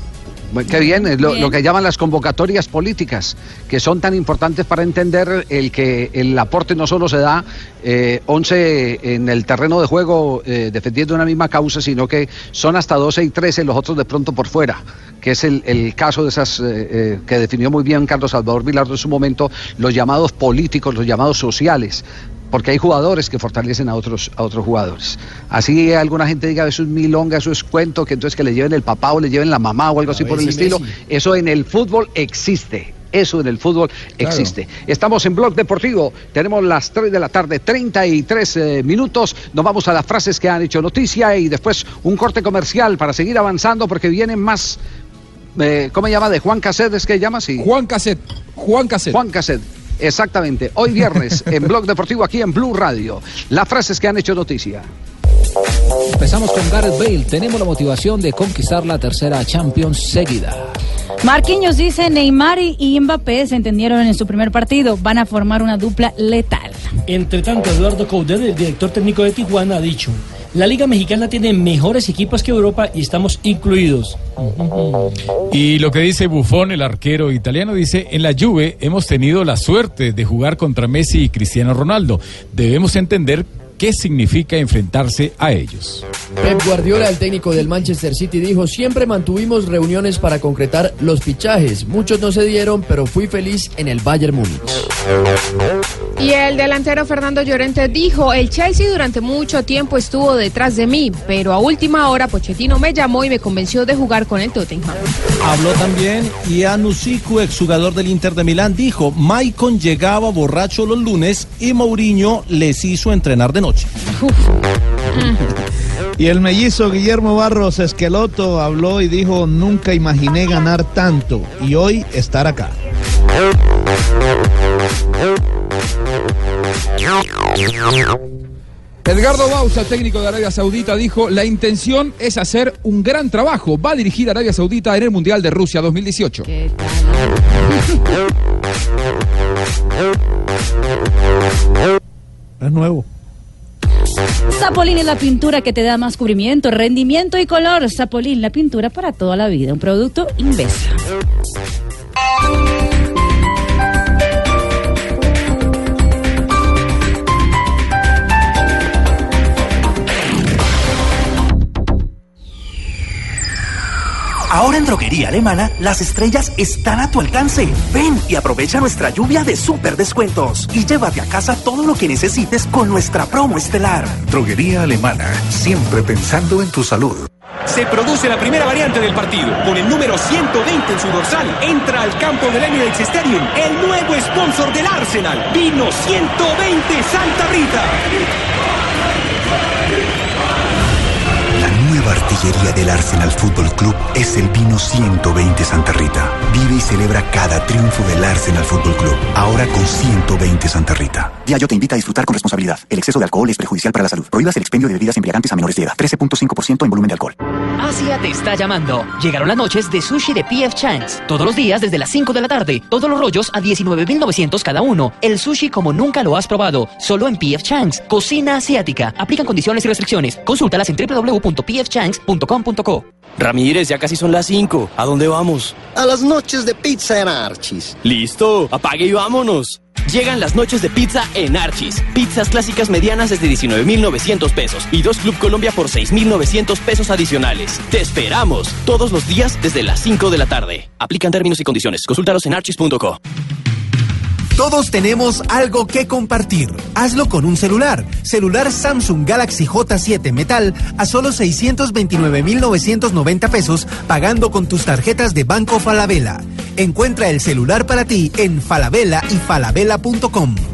Speaker 3: Qué bien, lo, que llaman las convocatorias políticas, que son tan importantes para entender el que el aporte no solo se da eh, 11 en el terreno de juego eh, defendiendo una misma causa, sino que son hasta 12 y 13 los otros de pronto por fuera, que es el, el caso de esas eh, eh, que definió muy bien Carlos Salvador Vilardo en su momento, los llamados políticos, los llamados sociales. Porque hay jugadores que fortalecen a otros, a otros jugadores. Así alguna gente diga eso es milonga, eso es cuento, que entonces que le lleven el papá o le lleven la mamá o algo así por el
Speaker 19: Messi,
Speaker 3: estilo. Eso en el fútbol existe. Eso en el fútbol existe. Estamos en Blog Deportivo. Tenemos las 3 de la tarde, 33 eh, minutos. Nos vamos a las frases que han hecho noticia y después un corte comercial para seguir avanzando porque vienen más eh, ¿cómo se llama? De Juan Caset, ¿es que llama así?
Speaker 9: Juan Caset, Juan Caset.
Speaker 3: Juan Caset. Exactamente. Hoy viernes en Blog Deportivo aquí en Blue Radio. Las frases que han hecho noticia.
Speaker 10: Empezamos con Gareth Bale. Tenemos la motivación de conquistar la tercera Champions seguida.
Speaker 21: Marquinhos dice Neymar y Mbappé se entendieron en su primer partido. Van a formar una dupla letal.
Speaker 6: Entre tanto, Eduardo Coudet, el director técnico de Tijuana, ha dicho: La Liga Mexicana tiene mejores equipos que Europa y estamos incluidos.
Speaker 4: Y lo que dice Buffon, el arquero italiano, dice, en la Juve hemos tenido la suerte de jugar contra Messi y Cristiano Ronaldo. Debemos entender qué significa enfrentarse a ellos.
Speaker 19: Pep Guardiola, el técnico del Manchester City, dijo, siempre mantuvimos reuniones para concretar los fichajes. Muchos no se dieron, pero fui feliz en el Bayern Múnich.
Speaker 18: Y el delantero Fernando Llorente dijo, el Chelsea durante mucho tiempo estuvo detrás de mí, pero a última hora Pochettino me llamó y me convenció de jugar con el Tottenham.
Speaker 12: Habló también Iannusiku, exjugador del Inter de Milán, dijo, Maicon llegaba borracho los lunes y Mourinho les hizo entrenar de noche.
Speaker 30: Y el mellizo Guillermo Barros Esqueloto habló y dijo, nunca imaginé ganar tanto y hoy estar acá.
Speaker 9: Edgardo Bausa, técnico de Arabia Saudita, dijo, la intención es hacer un gran trabajo. Va a dirigir a Arabia Saudita en el Mundial de Rusia 2018.
Speaker 12: Es nuevo.
Speaker 21: Zapolín es la pintura que te da más cubrimiento, rendimiento y color. Zapolín, la pintura para toda la vida. Un producto Invesa.
Speaker 31: Ahora en Droguería Alemana, las estrellas están a tu alcance. Ven y aprovecha nuestra lluvia de super descuentos. Y llévate a casa todo lo que necesites con nuestra promo estelar.
Speaker 15: Droguería Alemana, siempre pensando en tu salud.
Speaker 32: Se produce la primera variante del partido. Con el número 120 en su dorsal, entra al campo del Emirates Stadium el nuevo sponsor del Arsenal. Vino 120 Santa Rita.
Speaker 33: Artillería del Arsenal Fútbol Club es el vino 120 Santa Rita. Vive y celebra cada triunfo del Arsenal Fútbol Club. Ahora con 120 Santa Rita.
Speaker 34: Diallo te invita a disfrutar con responsabilidad. El exceso de alcohol es perjudicial para la salud. Prohíbas el expendio de bebidas embriagantes a menores de edad. 13.5% en volumen de alcohol.
Speaker 35: Asia te está llamando. Llegaron las noches de sushi de PF Chang's. Todos los días desde las 5 de la tarde. Todos los rollos a 19.900 cada uno. El sushi como nunca lo has probado. Solo en PF Chang's. Cocina asiática. Aplican condiciones y restricciones. Consúltalas en www.pfchangs.com.co.
Speaker 36: Ramírez, ya casi son las 5. ¿A dónde vamos?
Speaker 37: A las noches de pizza en Archis.
Speaker 36: Listo, apague y vámonos. Llegan las noches de pizza en Archis. Pizzas clásicas medianas desde 19.900 pesos y dos Club Colombia por 6.900 pesos adicionales. Te esperamos todos los días desde las 5 de la tarde. Aplican términos y condiciones. Consúltalos en archis.co.
Speaker 27: Todos tenemos algo que compartir. Hazlo con un celular. Celular Samsung Galaxy J7 Metal a solo 629.990 pesos pagando con tus tarjetas de Banco Falabella. Encuentra el celular para ti en Falabella y falabella.com.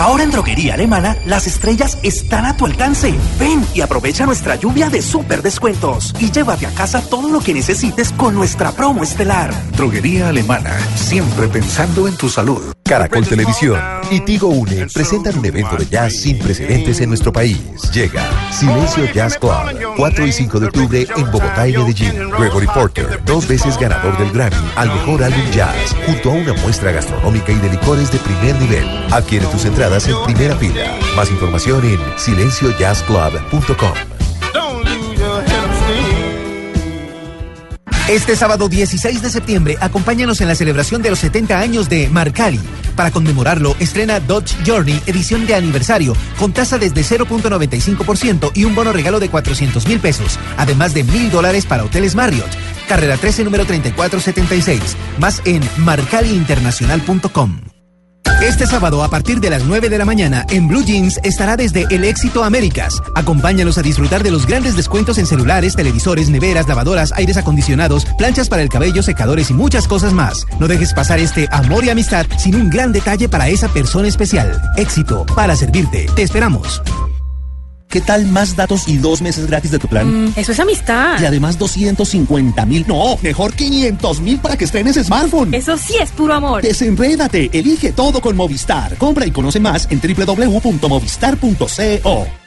Speaker 31: Ahora en Droguería Alemana, las estrellas están a tu alcance. Ven y aprovecha nuestra lluvia de super descuentos. Y llévate a casa todo lo que necesites con nuestra promo estelar.
Speaker 15: Droguería Alemana, siempre pensando en tu salud.
Speaker 38: Caracol Televisión y Tigo Une presentan un evento de jazz sin precedentes en nuestro país. Llega Silencio Jazz Club, 4 y 5 de octubre en Bogotá y Medellín. Gregory Porter, dos veces ganador del Grammy al mejor álbum jazz, junto a una muestra gastronómica y de licores de primer nivel. Adquiere tus entradas en primera fila. Más información en silenciojazzclub.com.
Speaker 27: Este sábado 16 de septiembre, acompáñanos en la celebración de los 70 años de Marcali. Para conmemorarlo, estrena Dodge Journey, edición de aniversario, con tasa desde 0.95% y un bono regalo de 400 mil pesos, además de mil dólares para hoteles Marriott. Carrera 13, número 3476. Más en marcaliinternacional.com. Este sábado a partir de las 9 de la mañana en Blue Jeans estará desde El Éxito Américas. Acompáñanos a disfrutar de los grandes descuentos en celulares, televisores, neveras, lavadoras, aires acondicionados, planchas para el cabello, secadores y muchas cosas más. No dejes pasar este amor y amistad sin un gran detalle para esa persona especial. Éxito para servirte. Te esperamos.
Speaker 39: ¿Qué tal más datos y dos meses gratis de tu plan?
Speaker 21: Mm, eso es amistad.
Speaker 39: Y además 250 mil. No, mejor 500 mil para que estrenes smartphone.
Speaker 21: Eso sí es puro amor.
Speaker 39: Desenrédate, elige todo con Movistar. Compra y conoce más en www.movistar.co.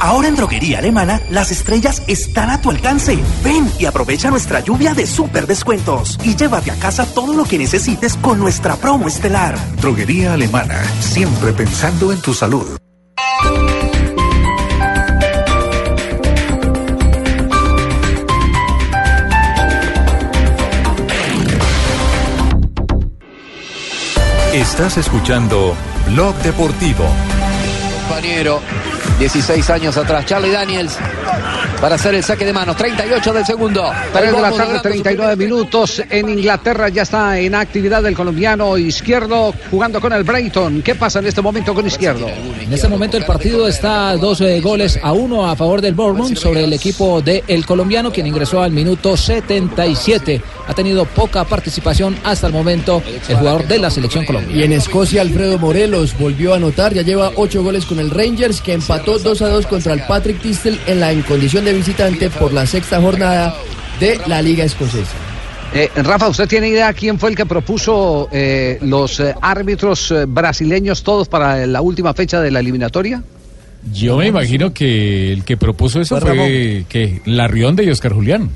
Speaker 36: Ahora en Droguería Alemana, las estrellas están a tu alcance. Ven y aprovecha nuestra lluvia de super descuentos. Y llévate a casa todo lo que necesites con nuestra promo estelar.
Speaker 15: Droguería Alemana, siempre pensando en tu salud. Estás escuchando Blog Deportivo.
Speaker 40: compañero. 16 años atrás, Charlie Daniels para hacer el saque de manos. 38 del segundo.
Speaker 3: 3 de la tarde,
Speaker 40: logrando
Speaker 3: 39 minutos. En Inglaterra ya está en actividad el colombiano izquierdo jugando con el Brighton. ¿Qué pasa en este momento con izquierdo?
Speaker 10: En este momento el partido está dos eh, goles a uno a favor del Bournemouth sobre el equipo del colombiano quien ingresó al minuto 77. Ha tenido poca participación hasta el momento el jugador de la selección
Speaker 19: Y
Speaker 10: colombiana.
Speaker 19: en Escocia, Alfredo Morelos volvió a anotar, ya lleva ocho goles con el Rangers, que empató 2 a 2 contra el Patrick Tistel en la en condición de visitante por la sexta jornada de la Liga Escocesa.
Speaker 3: Eh, Rafa, ¿usted tiene idea quién fue el que propuso eh, los eh, árbitros eh, brasileños todos para la última fecha de la eliminatoria?
Speaker 4: Yo me imagino que el que propuso eso
Speaker 3: Fue
Speaker 4: fue que la Rionda y Oscar Julián.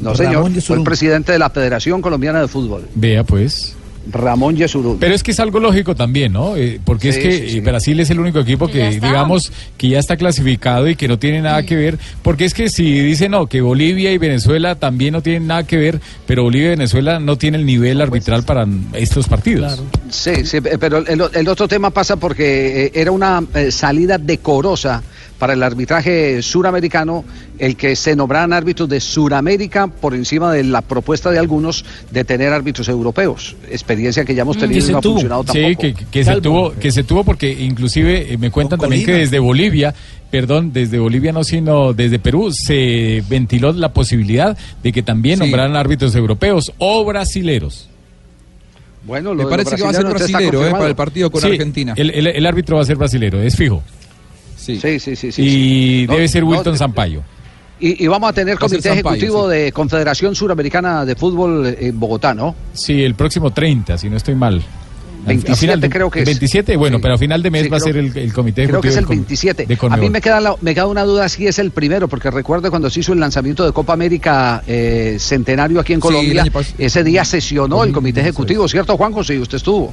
Speaker 3: No, señor. Fue el presidente de la Federación Colombiana de Fútbol,
Speaker 4: Vea pues.
Speaker 3: Ramón Yesurún.
Speaker 4: Pero es que es algo lógico también, ¿no? Eh, porque es que
Speaker 3: sí, sí.
Speaker 4: eh, Brasil es el único equipo que, digamos, que ya está clasificado y que no tiene nada que ver. Porque es que si dicen, no, que Bolivia y Venezuela también no tienen nada que ver, pero Bolivia y Venezuela no tienen el nivel arbitral para estos partidos.
Speaker 3: Sí, sí, pero el, el otro tema pasa porque eh, era una salida decorosa para el arbitraje suramericano el que se nombraran árbitros de Suramérica por encima de la propuesta de algunos de tener árbitros europeos. Experiencia que ya hemos tenido y no ha funcionado tampoco.
Speaker 4: Sí, que, que se tuvo, que se tuvo porque inclusive eh, me cuentan también que desde Bolivia, perdón, desde Bolivia no, sino desde Perú, se ventiló la posibilidad de que también
Speaker 9: Sí.
Speaker 4: nombraran árbitros europeos o brasileros.
Speaker 3: Bueno,
Speaker 9: Me parece que va a ser brasilero eh, para el partido con
Speaker 4: Sí,
Speaker 9: Argentina.
Speaker 4: El, el- el árbitro va a ser brasilero, es fijo.
Speaker 9: Sí,
Speaker 3: sí, sí. sí,
Speaker 4: y
Speaker 3: sí. No,
Speaker 4: debe ser
Speaker 3: no,
Speaker 4: Wilton
Speaker 3: de-
Speaker 4: Sampaio.
Speaker 3: Y, y vamos a tener comité
Speaker 4: Sampaio,
Speaker 3: ejecutivo de Confederación Suramericana de Fútbol en Bogotá, ¿no?
Speaker 4: Sí, el próximo 30, si no estoy mal. Al- al
Speaker 3: 27
Speaker 4: final de-
Speaker 3: creo que es.
Speaker 4: 27, bueno, pero a final de mes
Speaker 3: Sí,
Speaker 4: va a ser el, el comité
Speaker 3: Creo que
Speaker 4: ejecutivo
Speaker 3: es el
Speaker 4: del com-
Speaker 3: 27.
Speaker 4: de
Speaker 3: A mí me queda, la- me queda una duda si es el primero, porque recuerdo cuando se hizo el lanzamiento de Copa América eh, Centenario aquí en Colombia, ese día sesionó el comité ejecutivo, ¿cierto, Juanjo? Sí, usted estuvo.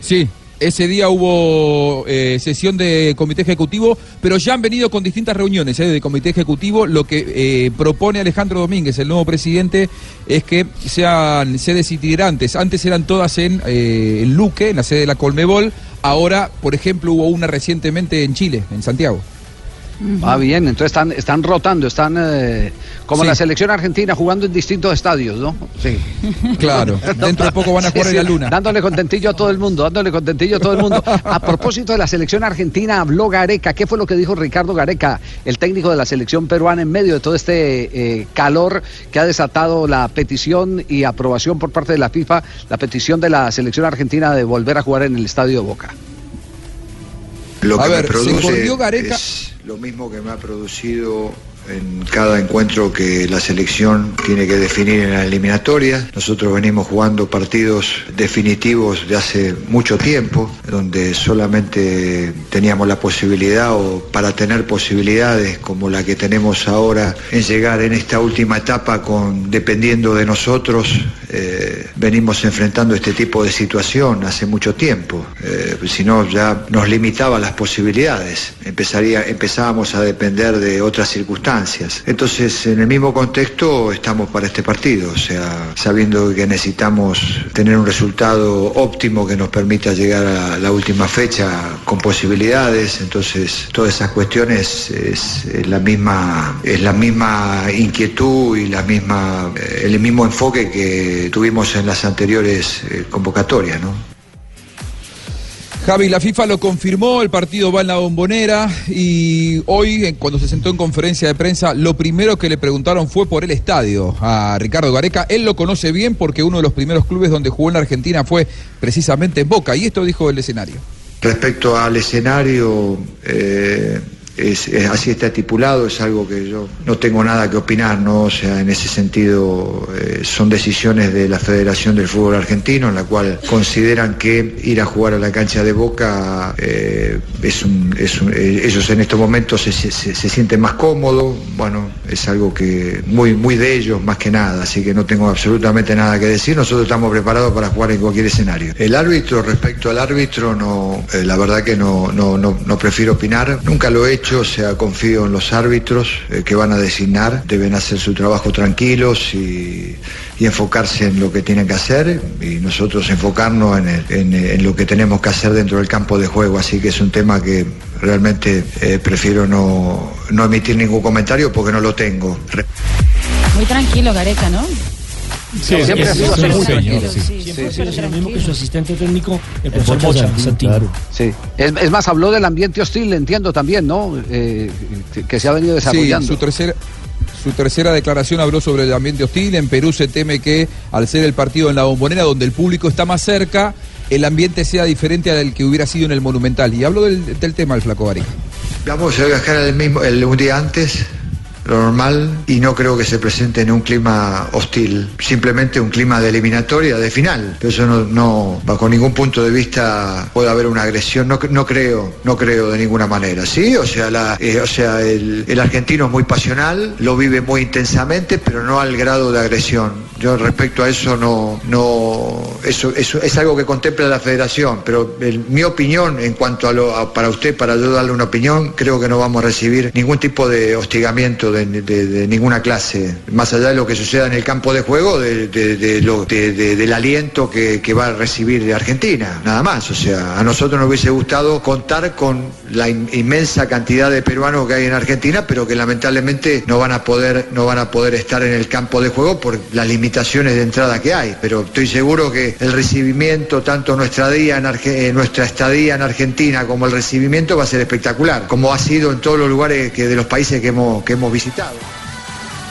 Speaker 9: Sí, ese día hubo eh, sesión de comité ejecutivo, pero ya han venido con distintas reuniones eh, de comité ejecutivo. Lo que eh, propone Alejandro Domínguez, el nuevo presidente, es que sean sedes itinerantes. Antes eran todas en, en Luque, en la sede de la Colmebol. Ahora, por ejemplo, hubo una recientemente en Chile, en Santiago.
Speaker 3: Va bien, entonces están, están rotando, están eh, como
Speaker 9: Sí.
Speaker 3: la selección argentina jugando en distintos estadios, ¿no? Sí.
Speaker 9: Claro, dentro de poco van a jugar en la luna.
Speaker 3: Dándole contentillo a todo el mundo, dándole contentillo a todo el mundo. A propósito de la selección argentina, habló Gareca. ¿Qué fue lo que dijo Ricardo Gareca, el técnico de la selección peruana, en medio de todo este eh, calor que ha desatado la petición y aprobación por parte de la FIFA, la petición de la selección argentina de volver a jugar en el estadio de Boca?
Speaker 41: Lo
Speaker 9: A
Speaker 41: que
Speaker 9: ver,
Speaker 41: me
Speaker 9: se
Speaker 41: produce
Speaker 9: Gareca.
Speaker 41: es lo mismo que me ha producido en cada encuentro que la selección tiene que definir en la eliminatoria. Nosotros venimos jugando partidos definitivos de hace mucho tiempo, donde solamente teníamos la posibilidad o para tener posibilidades como la que tenemos ahora en llegar en esta última etapa con dependiendo de nosotros, eh, venimos enfrentando este tipo de situación hace mucho tiempo. Eh, si no, ya nos limitaba las posibilidades. Empezaría, empezábamos a depender de otras circunstancias. Entonces, en el mismo contexto, estamos para este partido, o sea, sabiendo que necesitamos tener un resultado óptimo que nos permita llegar a la última fecha con posibilidades. Entonces, todas esas cuestiones es, es la misma, es la misma inquietud y la misma, eh, el mismo enfoque que tuvimos en las anteriores eh, convocatorias, ¿no?
Speaker 9: Javi, la FIFA lo confirmó, el partido va en la bombonera y hoy, cuando se sentó en conferencia de prensa, lo primero que le preguntaron fue por el estadio a Ricardo Gareca. Él lo conoce bien porque uno de los primeros clubes donde jugó en la Argentina fue precisamente en Boca y esto dijo el escenario.
Speaker 41: Respecto al escenario, eh, así está estipulado, es algo que yo no tengo nada que opinar, ¿no? O sea, en ese sentido eh, son decisiones de la Federación del Fútbol Argentino, en la cual consideran que ir a jugar a la cancha de Boca eh, es un, eh, ellos en estos momentos se, sienten más cómodos, bueno, es algo que muy, muy de ellos más que nada, así que no tengo absolutamente nada que decir, nosotros estamos preparados para jugar en cualquier escenario. El árbitro, respecto al árbitro, no, la verdad que no, no, no, no prefiero opinar, nunca lo he hecho, o sea, confío en los árbitros eh, que van a designar, deben hacer su trabajo tranquilos y, enfocarse en lo que tienen que hacer y nosotros enfocarnos en, el- en, lo que tenemos que hacer dentro del campo de juego, así que es un tema que realmente eh, prefiero no, no emitir ningún comentario porque no lo tengo.
Speaker 21: Muy tranquilo, Gareca, ¿no?
Speaker 4: Sí,
Speaker 21: Siempre ha sido Muy
Speaker 4: señor,
Speaker 21: tranquilo,
Speaker 4: sí.
Speaker 21: sí,
Speaker 29: Siempre
Speaker 21: sí,
Speaker 29: es
Speaker 21: sí,
Speaker 29: lo mismo que su asistente técnico, el
Speaker 3: El
Speaker 29: profesor
Speaker 3: Santini. claro. Sí. Es, es más, habló del ambiente hostil, entiendo también, ¿no? Eh, que- se ha venido
Speaker 9: Sí,
Speaker 3: desarrollando.
Speaker 9: su tercera, su tercera declaración habló sobre el ambiente hostil. En Perú se teme que al ser el partido en la bombonera, donde el público está más cerca, el ambiente sea diferente al que hubiera sido en el Monumental. Y habló del, del tema el Flaco Barica.
Speaker 41: Vamos a viajar el mismo, el, un día antes, lo normal, y no creo que se presente en un clima hostil, simplemente un clima de eliminatoria, de final. Pero eso no, no bajo ningún punto de vista puede haber una agresión, no, no creo, no creo de ninguna manera, ¿sí? O sea, la, eh, o sea el, el argentino es muy pasional, lo vive muy intensamente, pero no al grado de agresión. Yo respecto a eso no, no, eso, eso es algo que contempla la federación, pero mi opinión en cuanto a lo, para usted, para yo darle una opinión, creo que no vamos a recibir ningún tipo de hostigamiento de, de- ninguna clase, más allá de lo que suceda en el campo de juego, de, de- lo- de- de- del aliento que, que va a recibir de Argentina, nada más. O sea, a nosotros nos hubiese gustado contar con la in- inmensa cantidad de peruanos que hay en Argentina, pero que lamentablemente no van a poder, no van a poder estar en el campo de juego por las limitaciones de entrada que hay. Pero estoy seguro que el recibimiento, tanto nuestra día en Arge- eh, nuestra estadía en Argentina como el recibimiento va a ser espectacular, como ha sido en todos los lugares que, de los países que hemos, que hemos visitado.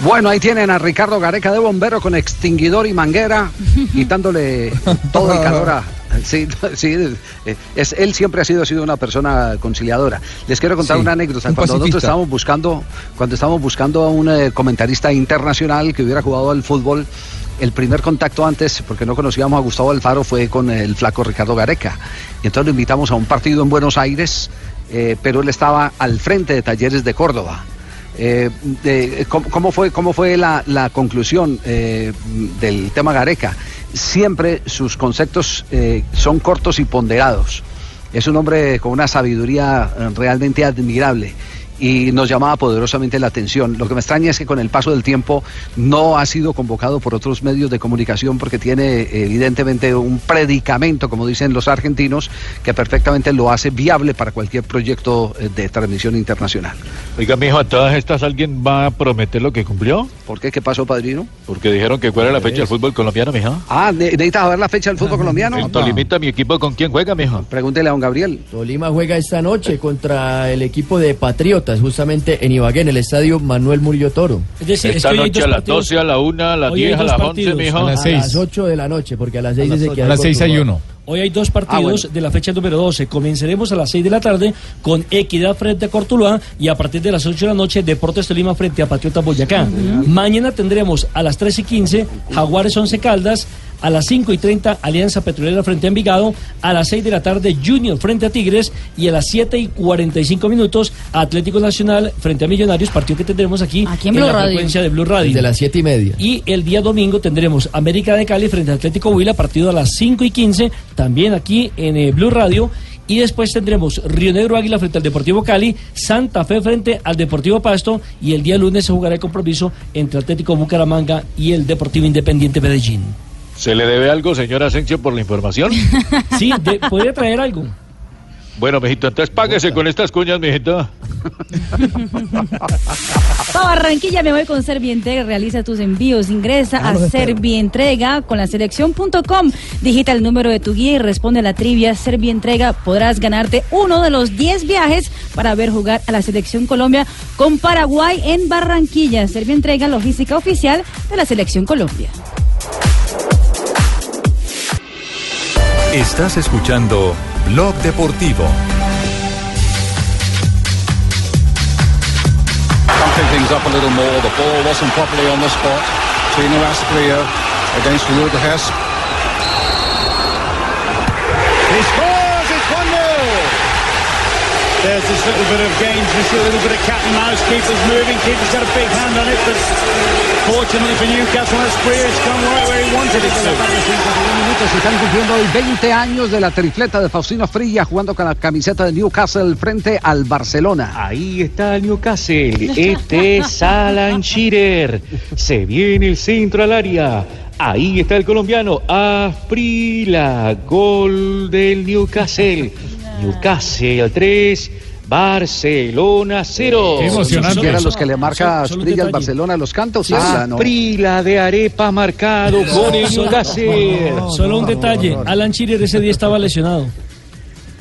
Speaker 3: Bueno, ahí tienen a Ricardo Gareca de bombero con extinguidor y manguera, quitándole todo el calor a. Sí, sí, eh, es, él siempre ha sido, ha sido una persona conciliadora. Les quiero contar
Speaker 9: Sí,
Speaker 3: una anécdota.
Speaker 9: un
Speaker 3: Cuando nosotros estábamos buscando, cuando estábamos buscando a un eh, comentarista internacional que hubiera jugado al fútbol, el primer contacto antes, porque no conocíamos a Gustavo Alfaro, fue con el flaco Ricardo Gareca. Y entonces lo invitamos a un partido en Buenos Aires, eh, pero él estaba al frente de Talleres de Córdoba. Eh, de- ¿cómo, cómo fue, cómo fue la, la conclusión eh, del tema Gareca? Siempre sus conceptos eh, son cortos y ponderados. Es un hombre con una sabiduría eh, realmente admirable y nos llamaba poderosamente la atención. Lo que me extraña es que con el paso del tiempo no ha sido convocado por otros medios de comunicación porque tiene evidentemente un predicamento, como dicen los argentinos, que perfectamente lo hace viable para cualquier proyecto eh, de transmisión internacional.
Speaker 42: Oiga, mijo, a todas estas alguien va a prometer lo que cumplió.
Speaker 3: ¿Por qué? ¿Qué pasó, padrino?
Speaker 42: Porque dijeron que cuál era la fecha del fútbol colombiano, mijo.
Speaker 3: Ah, ¿ne- ¿necesitas saber la fecha del fútbol colombiano?
Speaker 42: El Tolimita, mi equipo, ¿con quién juega, mijo?
Speaker 3: Pregúntele a don Gabriel.
Speaker 19: Tolima juega esta noche contra el equipo de Patriotas, justamente en Ibagué, en el estadio Manuel Murillo Toro.
Speaker 29: Es decir, es
Speaker 42: Esta
Speaker 29: que hoy hay
Speaker 42: noche
Speaker 29: dos
Speaker 42: a las
Speaker 29: partidos.
Speaker 42: 12, a la 1, a las
Speaker 29: Hoy hay
Speaker 42: 10, a las 11,
Speaker 29: partidos.
Speaker 42: mijo.
Speaker 29: A las
Speaker 19: A las 8 de la noche, porque a las 6 dice que
Speaker 4: A las 6 hay uno.
Speaker 29: Hoy hay dos partidos
Speaker 19: Ah, bueno.
Speaker 29: de la fecha número 12. Comenzaremos a las 6 de la tarde con Equidad frente a Cortuluá y a partir de las 8 de la noche Deportes Tolima frente a Patriotas Boyacá. Mañana tendremos a las 3 y 15 Jaguares 11 Caldas, a las 5 y 30 Alianza Petrolera frente a Envigado, a las 6 de la tarde Junior frente a Tigres y a las 7 y 45 minutos Atlético Nacional frente a Millonarios, partido que tendremos aquí,
Speaker 21: en
Speaker 29: la
Speaker 21: Radio.
Speaker 29: frecuencia de Blue Radio.
Speaker 19: Desde las 7 y media.
Speaker 29: Y el día domingo tendremos América de Cali frente a Atlético Huila, partido a las 5 y 15, también aquí en eh, Blue Radio. Y después tendremos Río Negro Águila frente al Deportivo Cali, Santa Fe frente al Deportivo Pasto. Y el día lunes se jugará el compromiso entre Atlético Bucaramanga y el Deportivo Independiente Medellín.
Speaker 42: ¿Se le debe algo, señor Asensio, por la información?
Speaker 29: Sí, de- podría traer algo.
Speaker 42: Bueno, mijito, entonces páguese con estas cuñas, mijito.
Speaker 21: Pa' Barranquilla me voy con Servientrega. Realiza tus envíos. Ingresa
Speaker 19: Ah,
Speaker 21: a. Servientrega con la selección.com. Digita el número de tu guía y responde a la trivia Servientrega. Podrás ganarte uno de los 10 viajes para ver jugar a la selección Colombia con Paraguay en Barranquilla. Servientrega, logística oficial de la selección Colombia.
Speaker 15: Estás escuchando
Speaker 38: Blog Deportivo.
Speaker 43: Pumping things. Tino against Rudehes.
Speaker 44: He scores! It's 1 0! There's this little bit of games, this little bit of cat and mouse. Keeper's moving, keeper's got a big hand on it, but fortunately for Newcastle, Aspria has come right where he wanted it to.
Speaker 3: Se están cumpliendo hoy 20 años de la tripleta de Faustino Frilla jugando con la camiseta de Newcastle frente al Barcelona.
Speaker 45: Ahí está el Newcastle. Este es Alan Shearer. Se viene el centro al área. Ahí está el colombiano. Afrila. Gol del Newcastle. Newcastle 3. Barcelona 0.
Speaker 3: Qué emocionante. eran los que le marca Asprilla al Barcelona los cantos.
Speaker 45: Sí, Aprila de Arepa marcado con el
Speaker 29: Solo-
Speaker 45: Newcastle.
Speaker 29: Solo un detalle, Alan Shearer ese día estaba lesionado.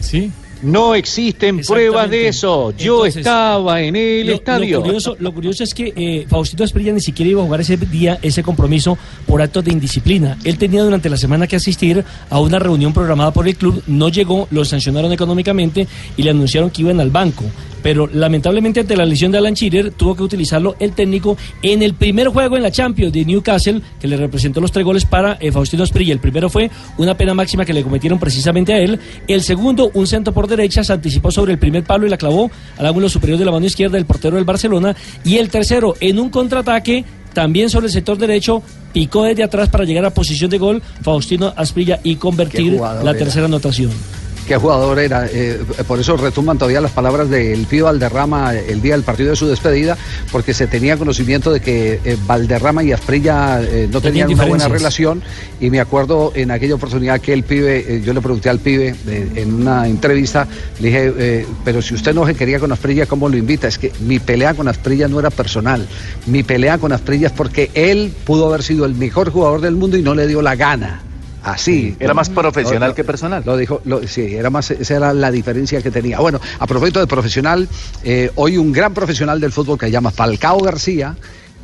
Speaker 4: Sí.
Speaker 45: No existen pruebas de eso. Yo
Speaker 29: Entonces,
Speaker 45: estaba en el
Speaker 29: Lo-
Speaker 45: estadio.
Speaker 29: Lo curioso, lo curioso es que eh, Faustino Esprilla ni siquiera iba a jugar ese día, ese compromiso, por actos de indisciplina. Él tenía durante la semana que asistir a una reunión programada por el club, no llegó, lo sancionaron económicamente y le anunciaron que iban al banco. Pero lamentablemente ante la lesión de Alan Shearer tuvo que utilizarlo el técnico en el primer juego en la Champions de Newcastle, que le representó los tres goles para eh, Faustino Esprilla. El primero fue una pena máxima que le cometieron precisamente a él. El segundo, un centro por derecha, se anticipó sobre el primer palo y la clavó al ángulo superior de la mano izquierda del portero del Barcelona. Y el tercero, en un contraataque, también sobre el sector derecho, picó desde atrás para llegar a posición de gol Faustino Asprilla y convertir la
Speaker 3: era.
Speaker 29: tercera anotación.
Speaker 3: Qué jugador era. eh, por eso retumban todavía las palabras del Pío Valderrama el día del partido de su despedida, porque se tenía conocimiento de que eh, Valderrama y Asprilla eh, no tenían una buena relación. Y me acuerdo en aquella oportunidad que el pibe, yo le pregunté al pibe en una entrevista, le dije, pero si usted no se quería con Asprilla, ¿cómo lo invita? Es que mi pelea con Asprilla no era personal. Mi pelea con Asprilla es porque él pudo haber sido el mejor jugador del mundo y no le dio la gana. Así.
Speaker 42: Era más profesional que personal.
Speaker 3: Lo dijo, lo- sí, era más, esa era la diferencia que tenía. Bueno, a propósito de profesional, eh, hoy un gran profesional del fútbol que se llama Falcao García,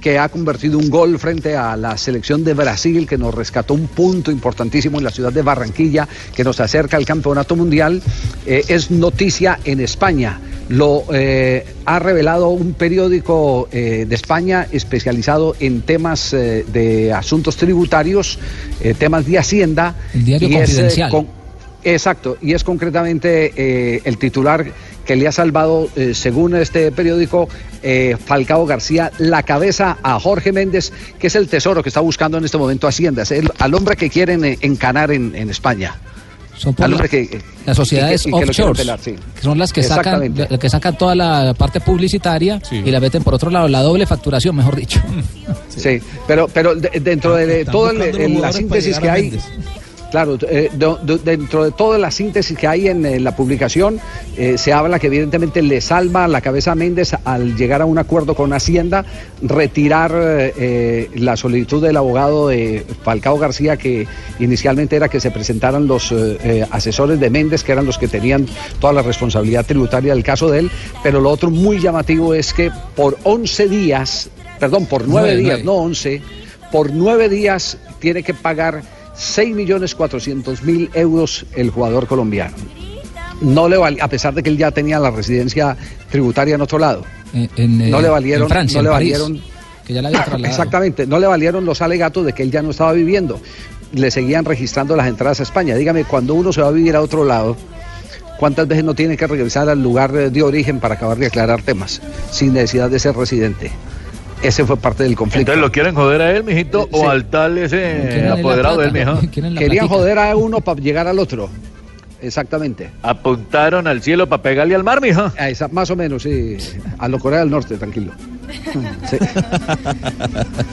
Speaker 3: que ha convertido un gol frente a la selección de Brasil, que nos rescató un punto importantísimo en la ciudad de Barranquilla, que nos acerca al campeonato mundial, eh, es noticia en España. Lo eh, ha revelado un periódico eh, de España especializado en temas de asuntos tributarios, temas de Hacienda.
Speaker 10: El diario
Speaker 3: y es,
Speaker 10: Confidencial.
Speaker 3: con- Exacto, y es concretamente eh, el titular que le ha salvado, eh, según este periódico, eh, Falcao García, la cabeza a Jorge Méndez, que es el tesoro que está buscando en este momento Hacienda, es el- al hombre que quieren eh, encanar en, en España.
Speaker 10: Son por la-
Speaker 3: que-
Speaker 10: las sociedades
Speaker 3: y que- sí.
Speaker 10: son las que sacan, la- que sacan toda la parte publicitaria y la meten por otro lado, la doble facturación, mejor dicho.
Speaker 3: Sí, pero, pero de- dentro de,
Speaker 10: Están
Speaker 3: toda la síntesis que hay. Claro, eh, do- do- dentro de toda la síntesis que hay en, eh, la publicación, eh, se habla que evidentemente le salva la cabeza a Méndez al llegar a un acuerdo con Hacienda, retirar eh, la solicitud del abogado de Falcao García, que inicialmente era que se presentaran los asesores de Méndez, que eran los que tenían toda la responsabilidad tributaria del caso de él, pero lo otro muy llamativo es que por 11 días, perdón, por 9
Speaker 10: Nueve,
Speaker 3: días,
Speaker 10: nueve.
Speaker 3: no 11, por 9 días tiene que pagar 6.400.000 euros el jugador colombiano. No le val- a pesar de que él ya tenía la residencia tributaria en otro lado.
Speaker 10: En, en, eh,
Speaker 3: no le valieron,
Speaker 10: en Francia,
Speaker 3: no le
Speaker 10: París,
Speaker 3: valieron,
Speaker 10: que ya la había trasladado.
Speaker 3: exactamente, no le valieron los alegatos de que él ya no estaba viviendo. Le seguían registrando las entradas a España. Dígame, cuando uno se va a vivir a otro lado, ¿cuántas veces no tiene que regresar al lugar eh, de origen para acabar de aclarar temas sin necesidad de ser residente? Ese fue parte del conflicto.
Speaker 42: Entonces lo quieren joder a él, mijito, o al tal ese apoderado de él, mijo.
Speaker 3: Querían joder a uno para llegar al otro. Exactamente.
Speaker 42: Apuntaron al cielo para pegarle al mar, mijo.
Speaker 3: Ah, esa- más o menos, sí. A lo Corea del Norte, tranquilo. Sí.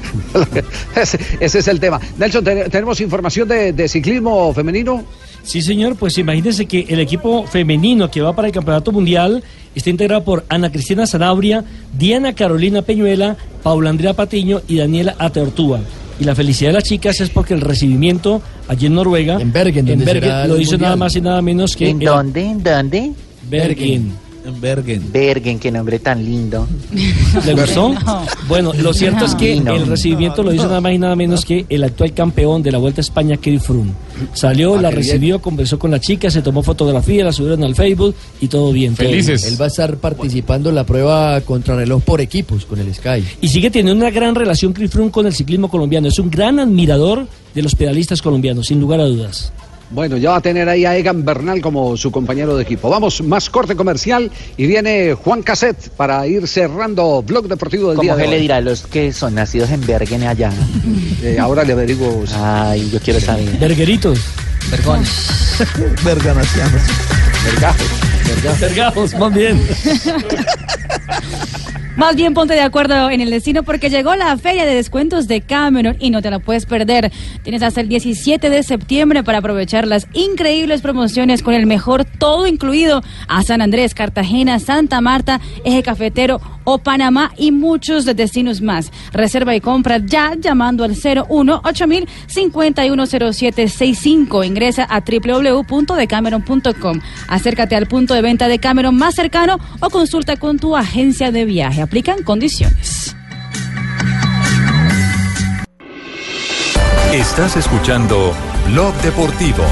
Speaker 3: ese, ese es el tema. Nelson, ¿ten- ¿tenemos información de, de ciclismo femenino?
Speaker 29: Sí, señor, pues imagínense que el equipo femenino que va para el Campeonato Mundial está integrado por Ana Cristina Zanabria, Diana Carolina Peñuela, Paula Andrea Patiño y Daniela Ateortúa. Y la felicidad de las chicas es porque el recibimiento allí en Noruega, en
Speaker 19: Bergen, donde será
Speaker 29: lo hizo
Speaker 19: Mundial.
Speaker 29: nada más y nada menos que...
Speaker 19: ¿En
Speaker 29: el-
Speaker 19: dónde?
Speaker 29: Bergen.
Speaker 26: En Bergen.
Speaker 46: Bergen, qué nombre tan lindo.
Speaker 29: ¿Le gustó? Bueno, lo cierto es que
Speaker 46: No.
Speaker 29: el recibimiento lo hizo nada más y nada menos que el actual campeón de la Vuelta a España, Kevin Froome. Salió,
Speaker 19: Ah,
Speaker 29: la recibió, conversó con la chica, se tomó fotografía, la subieron al Facebook y todo bien. bien.
Speaker 19: Él va a estar participando en la prueba contrarreloj por equipos con el Sky.
Speaker 29: Y sigue teniendo una gran relación Chris Froome con el ciclismo colombiano. Es un gran admirador de los pedalistas colombianos, sin lugar a dudas.
Speaker 3: Bueno, ya va a tener ahí a Egan Bernal como su compañero de equipo. Vamos, más corte comercial y viene Juan Caset para ir cerrando Blog Deportivo del día
Speaker 46: ¿Cómo le dirá a los que son nacidos en Bergen allá?
Speaker 3: Eh, ahora le averiguo.
Speaker 46: Ay, yo quiero saber.
Speaker 29: Vergueritos.
Speaker 26: Verganacianos.
Speaker 3: Vergajos.
Speaker 29: Vergajos, más bien.
Speaker 21: Más bien ponte de acuerdo en el destino porque llegó la feria de descuentos de Cameron y no te la puedes perder. Tienes hasta el 17 de septiembre para aprovechar las increíbles promociones con el mejor todo incluido a San Andrés, Cartagena, Santa Marta, Eje Cafetero o Panamá y muchos de destinos más. Reserva y compra ya llamando al 01 8000 510765. Ingresa a www.decameron.com. Acércate al punto de venta de Cameron más cercano o consulta con tu agencia de viaje. Aplican condiciones.
Speaker 15: Estás escuchando Blog Deportivo.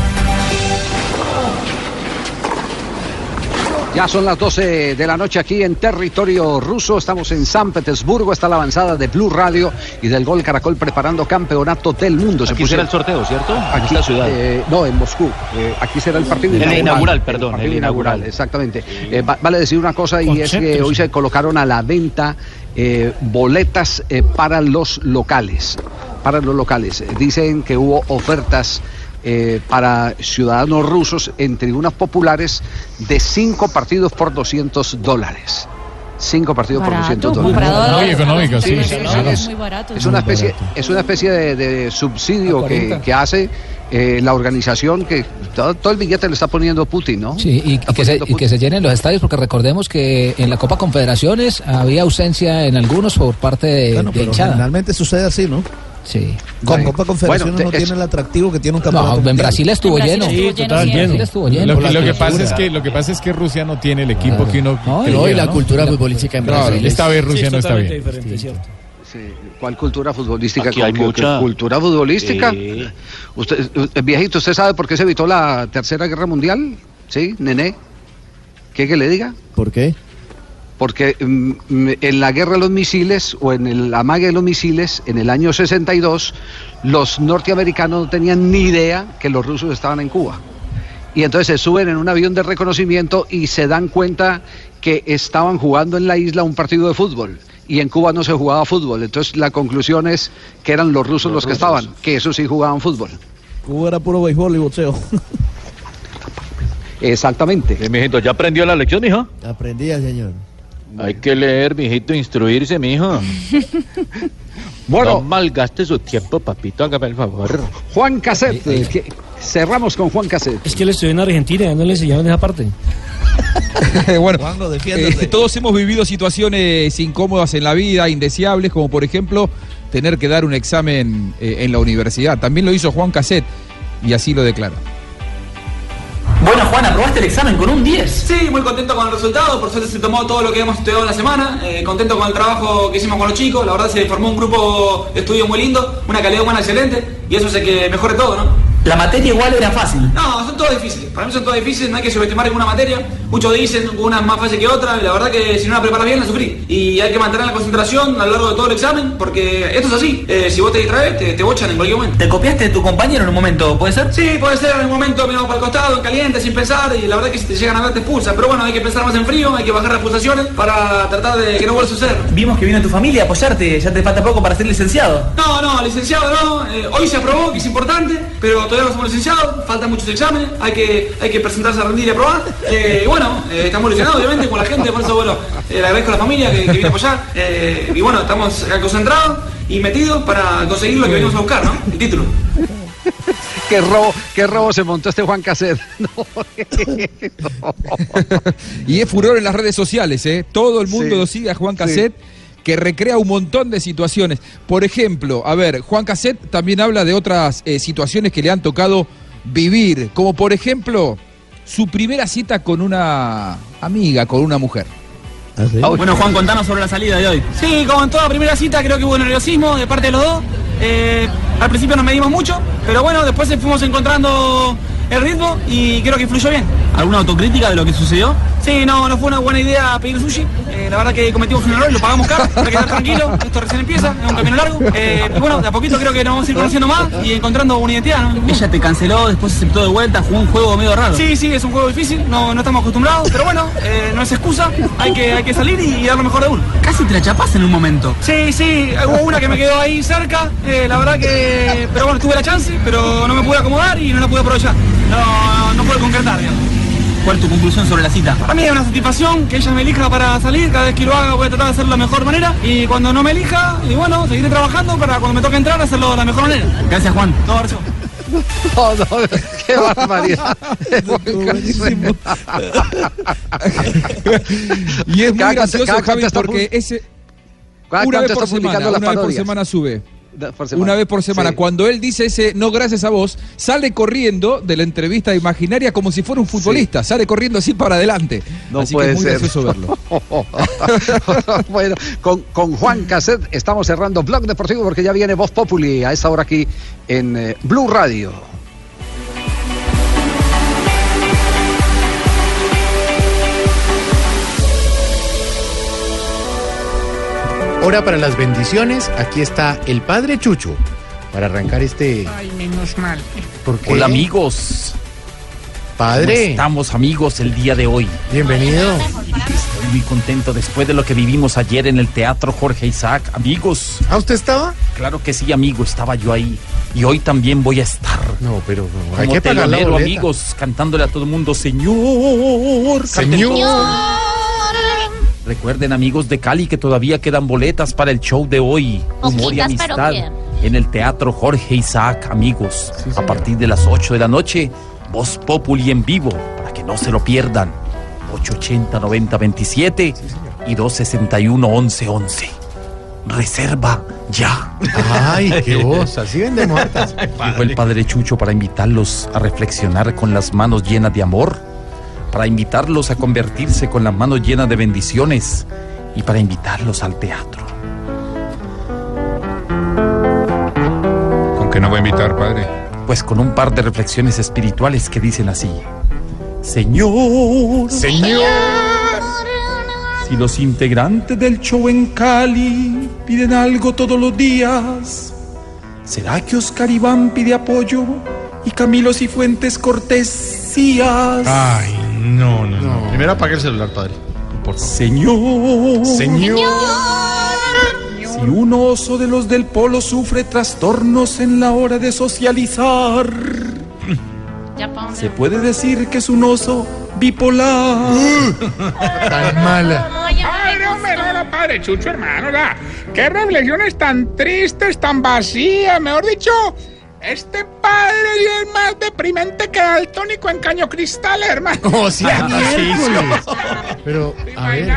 Speaker 3: Ya son las 12 de la noche aquí en territorio ruso. Estamos en San Petersburgo. Está la avanzada de Blue Radio y del Gol Caracol preparando campeonato del mundo.
Speaker 45: Aquí
Speaker 3: puso-
Speaker 45: será el sorteo, ¿cierto? En
Speaker 3: Aquí,
Speaker 45: esta ciudad.
Speaker 3: eh, no, en Moscú. Eh, aquí será el partido
Speaker 45: El
Speaker 3: inaugural.
Speaker 45: inaugural, perdón,
Speaker 3: partido
Speaker 45: el
Speaker 3: inaugural,
Speaker 45: inaugural.
Speaker 3: exactamente. Eh, va- vale decir una cosa y es que hoy se colocaron a la venta eh, boletas eh, para los locales. Para los locales. Dicen que hubo ofertas. Eh, para ciudadanos rusos en tribunas populares de cinco partidos por 200 dólares. Cinco partidos por
Speaker 21: Barato,
Speaker 3: 200 dólares.
Speaker 21: comparado a-
Speaker 4: Muy económico, sí.
Speaker 21: Sí,
Speaker 4: claro.
Speaker 21: es muy barato.
Speaker 3: Es una especie, es una especie de, de subsidio que, que hace eh, la organización que todo, todo el billete le está poniendo Putin, ¿no?
Speaker 10: Sí, y, y que se, y que se llenen los estadios, porque recordemos que en la Copa Confederaciones había ausencia en algunos por parte de,
Speaker 26: Bueno,
Speaker 10: de
Speaker 26: pero generalmente sucede así, ¿no?
Speaker 10: Sí.
Speaker 26: Con Copa Confederaciones
Speaker 10: Bueno,
Speaker 26: no tiene el atractivo que tiene un campeonato.
Speaker 10: No, en
Speaker 26: mundial.
Speaker 10: Brasil estuvo lleno. Sí, total, lleno. Brasil estuvo lleno.
Speaker 4: Lo, que, lo que pasa es que lo que pasa es que Rusia no tiene el equipo
Speaker 10: Claro.
Speaker 4: que uno
Speaker 10: No,
Speaker 4: creía,
Speaker 10: no, y la
Speaker 4: ¿no?
Speaker 19: cultura futbolística en
Speaker 4: Claro,
Speaker 19: Brasil
Speaker 4: esta
Speaker 19: es-
Speaker 4: vez Rusia
Speaker 19: sí,
Speaker 4: no está bien.
Speaker 19: diferente,
Speaker 29: ¿cierto?
Speaker 3: Sí, ¿Cuál cultura futbolística?
Speaker 45: Aquí hay
Speaker 3: ¿Qué- qué-
Speaker 45: mucha.
Speaker 3: ¿Cultura futbolística?
Speaker 45: Sí.
Speaker 3: Usted, eh, viejito, ¿usted sabe por qué se evitó la Tercera Guerra Mundial? ¿Sí, nené? ¿Qué que le diga?
Speaker 19: ¿Por qué?
Speaker 3: Porque mm, mm, en la guerra de los misiles o en el amague de los misiles, en el año 62, los norteamericanos no tenían ni idea que los rusos estaban en Cuba. Y entonces se suben en un avión de reconocimiento y se dan cuenta que estaban jugando en la isla un partido de fútbol. Y en Cuba no se jugaba fútbol. Entonces la conclusión es que eran los rusos los, que estaban, que esos sí jugaban fútbol.
Speaker 26: Cuba era puro béisbol y boxeo.
Speaker 3: Exactamente.
Speaker 45: Mijito, ¿ya aprendió la lección, hija?
Speaker 19: Aprendía, señor.
Speaker 45: Hay que leer, mijito, instruirse, mijo.
Speaker 3: Bueno.
Speaker 45: No malgaste su tiempo, papito, hágame el favor.
Speaker 3: Juan Caset, eh, que- cerramos con Juan Caset.
Speaker 29: Es que él estudió en Argentina y no le enseñaban esa parte.
Speaker 9: bueno,
Speaker 26: Juanjo,
Speaker 9: eh, todos hemos vivido situaciones incómodas en la vida, indeseables, como por ejemplo tener que dar un examen eh, en la universidad. También lo hizo Juan Caset y así lo declara.
Speaker 22: Juan, aprobaste el examen con un 10. Sí, muy contento con el resultado. Por suerte se tomó todo lo que hemos estudiado en la semana. Eh, contento con el trabajo que hicimos con los chicos. La verdad se formó un grupo de estudio muy lindo, una calidad humana excelente. Y eso hace que mejore todo, ¿no? La materia igual era fácil. No, son todas difíciles. Para mí son todas difíciles, no hay que subestimar ninguna materia. Muchos dicen una es más fácil que otra. Y la verdad que si no la preparas bien, la sufrí. Y hay que mantener la concentración a lo largo de todo el examen, porque esto es así. Eh, si vos te distraes, te, te bochan en cualquier momento. ¿Te copiaste de tu compañero en un momento, puede ser? Sí, puede ser. En un momento miramos para el costado, en caliente, sin pensar. Y la verdad que si te llegan a ver, te expulsan. Pero bueno, hay que pensar más en frío, hay que bajar las pulsaciones para tratar de que no vuelva a suceder. Vimos que vino tu familia a apoyarte. Ya te falta poco para ser licenciado. No, no, licenciado no. Eh, hoy se aprobó, que es importante, pero todavía no somos licenciados. Faltan muchos exámenes. Hay que, hay que presentarse a rendir y aprobar. Eh, y bueno, eh, estamos ilusionados, obviamente, con la gente. Por eso, bueno, eh, le agradezco a la familia que, que viene a apoyar. Eh, y bueno, estamos concentrados y metidos para conseguir lo que venimos a buscar, ¿no? El título.
Speaker 3: ¿Qué robo, qué robo se montó este Juan Caset? No.
Speaker 9: Y es furor en las redes sociales, ¿eh? Todo el mundo
Speaker 3: Sí,
Speaker 9: lo sigue a Juan
Speaker 3: sí.
Speaker 9: Que recrea un montón de situaciones. Por ejemplo, a ver, Juan Caset también habla de otras eh, situaciones que le han tocado vivir, como por ejemplo su primera cita con una amiga, con una mujer.
Speaker 22: Bueno, Juan, contanos sobre la salida de hoy. Sí, como en toda primera cita, creo que hubo nerviosismo de parte de los dos. Eh, al principio nos medimos mucho, pero bueno, después fuimos encontrando el ritmo y creo que fluyó bien. ¿Alguna autocrítica de lo que sucedió? Sí, no, no fue una buena idea pedir sushi. Eh, la verdad que cometimos un error y lo pagamos caro. Hay que estar tranquilo, esto recién empieza, es un camino largo. Eh, y bueno, de a poquito creo que nos vamos a ir conociendo más y encontrando una identidad. ¿no? Ella te canceló, después aceptó de vuelta, jugó un juego medio raro. Sí, sí, es un juego difícil, no, no estamos acostumbrados, pero bueno, eh, no es excusa, hay que, hay que salir y dar lo mejor de uno. Casi te la chapás en un momento. Sí, sí, hubo una que me quedó ahí cerca, eh, la verdad que... Pero bueno, tuve la chance, pero no me pude acomodar y no la pude aprovechar. No, no pude concretar, digamos. ¿Cuál es tu conclusión sobre la cita? Para mí es una satisfacción que ella me elija para salir. Cada vez que lo haga voy a tratar de hacerlo de la mejor manera. Y cuando no me elija, y bueno, seguiré trabajando para cuando me toque entrar hacerlo de la mejor manera. Gracias, Juan. Todo abrazo.
Speaker 3: No, no, qué barbaridad.
Speaker 9: y es muy
Speaker 3: Cada
Speaker 9: gracioso, Javi, porque ese
Speaker 3: cada
Speaker 9: una vez por semana,
Speaker 3: publicando
Speaker 9: una
Speaker 3: las
Speaker 9: vez por semana sube.
Speaker 3: Por semana.
Speaker 9: Una vez por semana.
Speaker 3: Sí.
Speaker 9: Cuando él dice ese no gracias a vos, sale corriendo de la entrevista imaginaria como si fuera un futbolista. Sale corriendo así para adelante.
Speaker 3: No
Speaker 9: así
Speaker 3: puede
Speaker 9: que es muy
Speaker 3: ser.
Speaker 9: gracioso verlo.
Speaker 3: bueno, con, con Juan Cassette estamos cerrando Blog Deportivo porque ya viene Voz Populi a esta hora aquí en eh, Blue Radio.
Speaker 47: Hora para las bendiciones. Aquí está el Padre Chucho para arrancar este.
Speaker 48: Ay, menos mal.
Speaker 47: ¿Por qué?
Speaker 48: Hola, amigos.
Speaker 47: Padre.
Speaker 48: ¿Cómo estamos amigos el día de hoy.
Speaker 47: Bienvenido.
Speaker 48: Estoy muy contento después de lo que vivimos ayer en el Teatro Jorge Isaac. Amigos.
Speaker 47: ¿Ah, usted estaba?
Speaker 48: Claro que sí, amigo, estaba yo ahí. Y hoy también voy a estar.
Speaker 47: No, pero no,
Speaker 48: Como
Speaker 47: hay que pagar la
Speaker 48: telonero, amigos, cantándole a todo el mundo, Señor.
Speaker 47: Señor.
Speaker 48: Recuerden, amigos de Cali, que todavía quedan boletas para el show de hoy. Humor y amistad. En el Teatro Jorge Isaac, amigos. a partir de las 8 de la noche, Voz Populi en vivo, para que no se lo pierdan. 880 90 27 y 261 11 11. Reserva ya.
Speaker 47: Ay, qué voz. Así vendemos hartas.
Speaker 48: Dijo el padre Chucho para invitarlos a reflexionar con las manos llenas de amor, para invitarlos a convertirse con las manos llenas de bendiciones y para invitarlos al teatro.
Speaker 49: ¿Con qué nos va a invitar, padre?
Speaker 48: Pues con un par de reflexiones espirituales que dicen así. Señor.
Speaker 47: Señor.
Speaker 48: Si los integrantes del show en Cali piden algo todos los días, ¿será que Oscar Iván pide apoyo y Camilo Cifuentes cortesías?
Speaker 47: Ay, no, no, no. Primero apague el celular, padre.
Speaker 48: Señor.
Speaker 47: Señor.
Speaker 48: Si un oso de los del polo sufre trastornos en la hora de socializar, se puede decir que es un oso bipolar.
Speaker 47: Tan mala.
Speaker 48: Padre,
Speaker 50: hombre, no, no, padre Chucho, hermano, la, qué reflexiones tan tristes, tan vacías, mejor dicho, este padre es más deprimente que el tónico en caño cristal, hermano.
Speaker 47: Oh, sí, miércoles. Pero, a ver.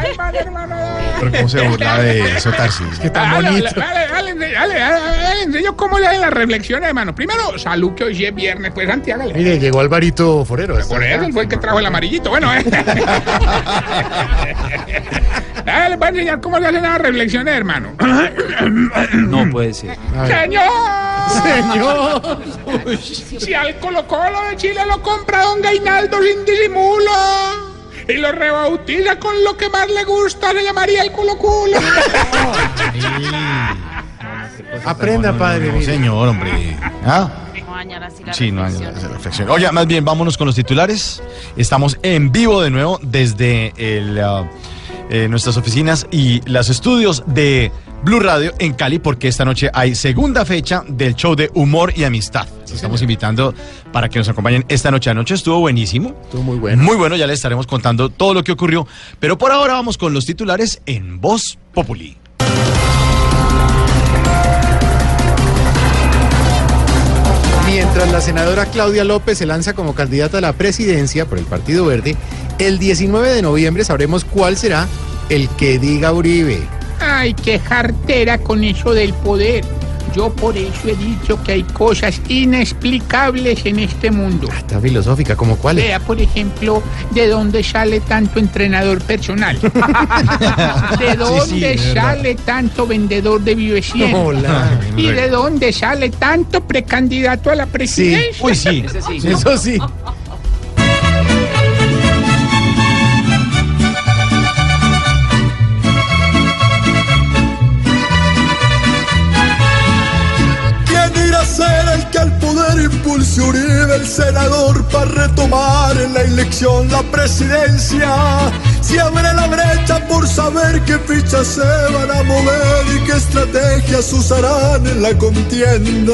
Speaker 47: Pero cómo se burla de eso, Tarsis. Que tan
Speaker 50: Dale,
Speaker 47: bonito.
Speaker 50: dale, dale, dale, dale, dale, dale, enseño cómo le hacen las reflexiones, hermano. Primero, salud que hoy es viernes, pues Santiago.
Speaker 47: Mire, llegó Alvarito Forero.
Speaker 50: él fue el que trajo el amarillito. Bueno, eh. Dale, les voy a enseñar cómo se hacen las reflexiones, hermano.
Speaker 48: No puede ser.
Speaker 50: ¡Señor!
Speaker 47: ¡Señor!
Speaker 50: Si al Colo Colo de Chile lo compra don Gainaldo sin disimulo y lo rebautiza con lo que más le gusta, se llamaría el culo culo.
Speaker 47: Aprenda, padre.
Speaker 51: No, señor, hombre. ¿Ah? Sí, no hay reflexión. Oye, más bien, vámonos con los titulares. Estamos en vivo de nuevo desde el, ah, eh, nuestras oficinas y los estudios de Blue Radio en Cali, porque esta noche hay segunda fecha del show de humor y amistad. Los estamos invitando para que nos acompañen esta noche. Anoche estuvo buenísimo.
Speaker 47: Estuvo muy bueno.
Speaker 51: Muy bueno, ya les estaremos contando todo lo que ocurrió. Pero por ahora vamos con los titulares en Voz Populi.
Speaker 47: Mientras la senadora Claudia López se lanza como candidata a la presidencia por el Partido Verde, el 19 de noviembre sabremos cuál será el que diga Uribe.
Speaker 50: Ay, qué jartera con eso del poder. Yo por eso he dicho que hay cosas inexplicables en este mundo.
Speaker 47: Está filosófica, ¿como cuál es?
Speaker 50: Vea, por ejemplo, ¿de dónde sale tanto entrenador personal? ¿De dónde sale tanto vendedor de 100?
Speaker 47: Hola.
Speaker 50: ¿Y de dónde sale tanto precandidato a la presidencia?
Speaker 47: Uy, sí.
Speaker 50: Ese sí.
Speaker 47: Eso sí.
Speaker 52: ¿Quién impulse Uribe, el senador, para retomar en la elección la presidencia? Si abre la brecha por saber qué fichas se van a mover y qué estrategias usarán en la contienda.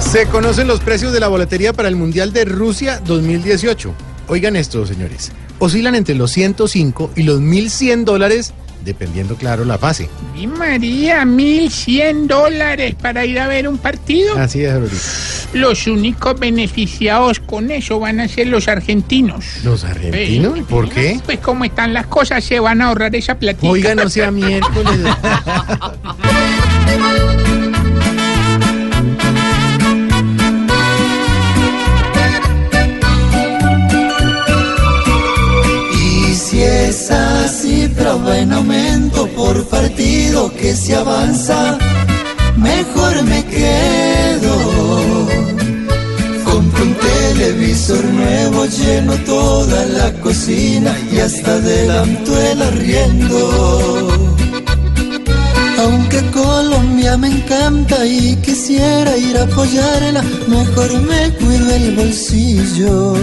Speaker 47: Se conocen los precios de la boletería para el Mundial de Rusia 2018. Oigan esto, señores. Oscilan entre los 105 y los 1100 dólares, dependiendo, claro, la fase.
Speaker 50: Y María, 1100 dólares para ir a ver un partido.
Speaker 47: Así es, ahorita.
Speaker 50: Los únicos beneficiados con eso van a ser los argentinos.
Speaker 47: ¿Los argentinos? ¿Por qué?
Speaker 50: Pues como están las cosas, se van a ahorrar esa platita.
Speaker 47: Oiga, no sea miércoles.
Speaker 52: Que se avanza, mejor me quedo. Compro un televisor nuevo, lleno toda la cocina y hasta adelanto el arriendo. Aunque Colombia me encanta y quisiera ir a apoyarla, mejor me cuido el bolsillo.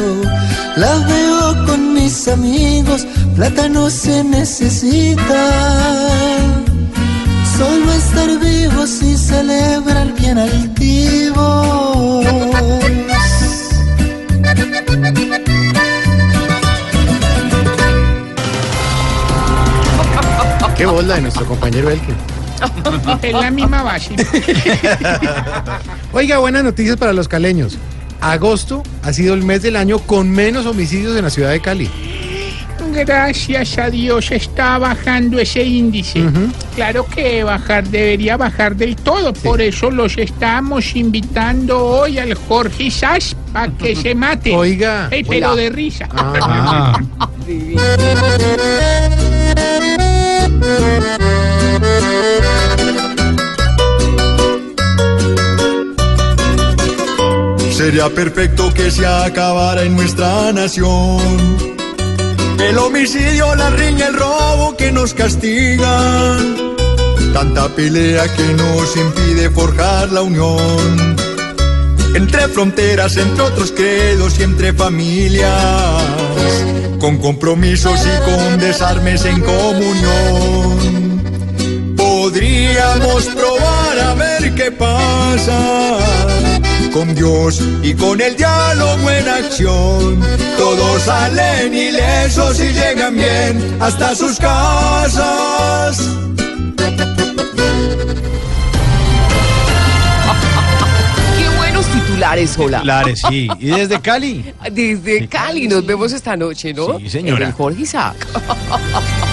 Speaker 52: La veo con mis amigos, plata no se necesita. Solo estar vivos y celebrar bien altivos.
Speaker 47: Qué bola de nuestro compañero Elkin.
Speaker 50: Es la misma base.
Speaker 47: Oiga, buenas noticias para los caleños. Agosto ha sido el mes del año con menos homicidios en la ciudad de Cali.
Speaker 50: Gracias a Dios está bajando ese índice. Claro que bajar debería bajar del todo, por eso los estamos invitando hoy al Jorge Sass para que se mate.
Speaker 47: Oiga.
Speaker 50: Ey, pero de risa.
Speaker 47: Ah.
Speaker 52: Sería perfecto que se acabara en nuestra nación. El homicidio, la riña, el robo que nos castigan. Tanta pelea que nos impide forjar la unión. Entre fronteras, entre otros credos y entre familias. Con compromisos y con desarmes en comunión. Podríamos probar a ver qué pasa con Dios y con el diálogo en acción. Todos salen ilesos y llegan bien hasta sus casas.
Speaker 53: Qué buenos titulares, hola.
Speaker 51: Titulares, sí. ¿Y desde Cali?
Speaker 53: Desde Cali nos vemos esta noche, ¿no?
Speaker 51: Sí, señora.
Speaker 53: En el Jorge Isaac.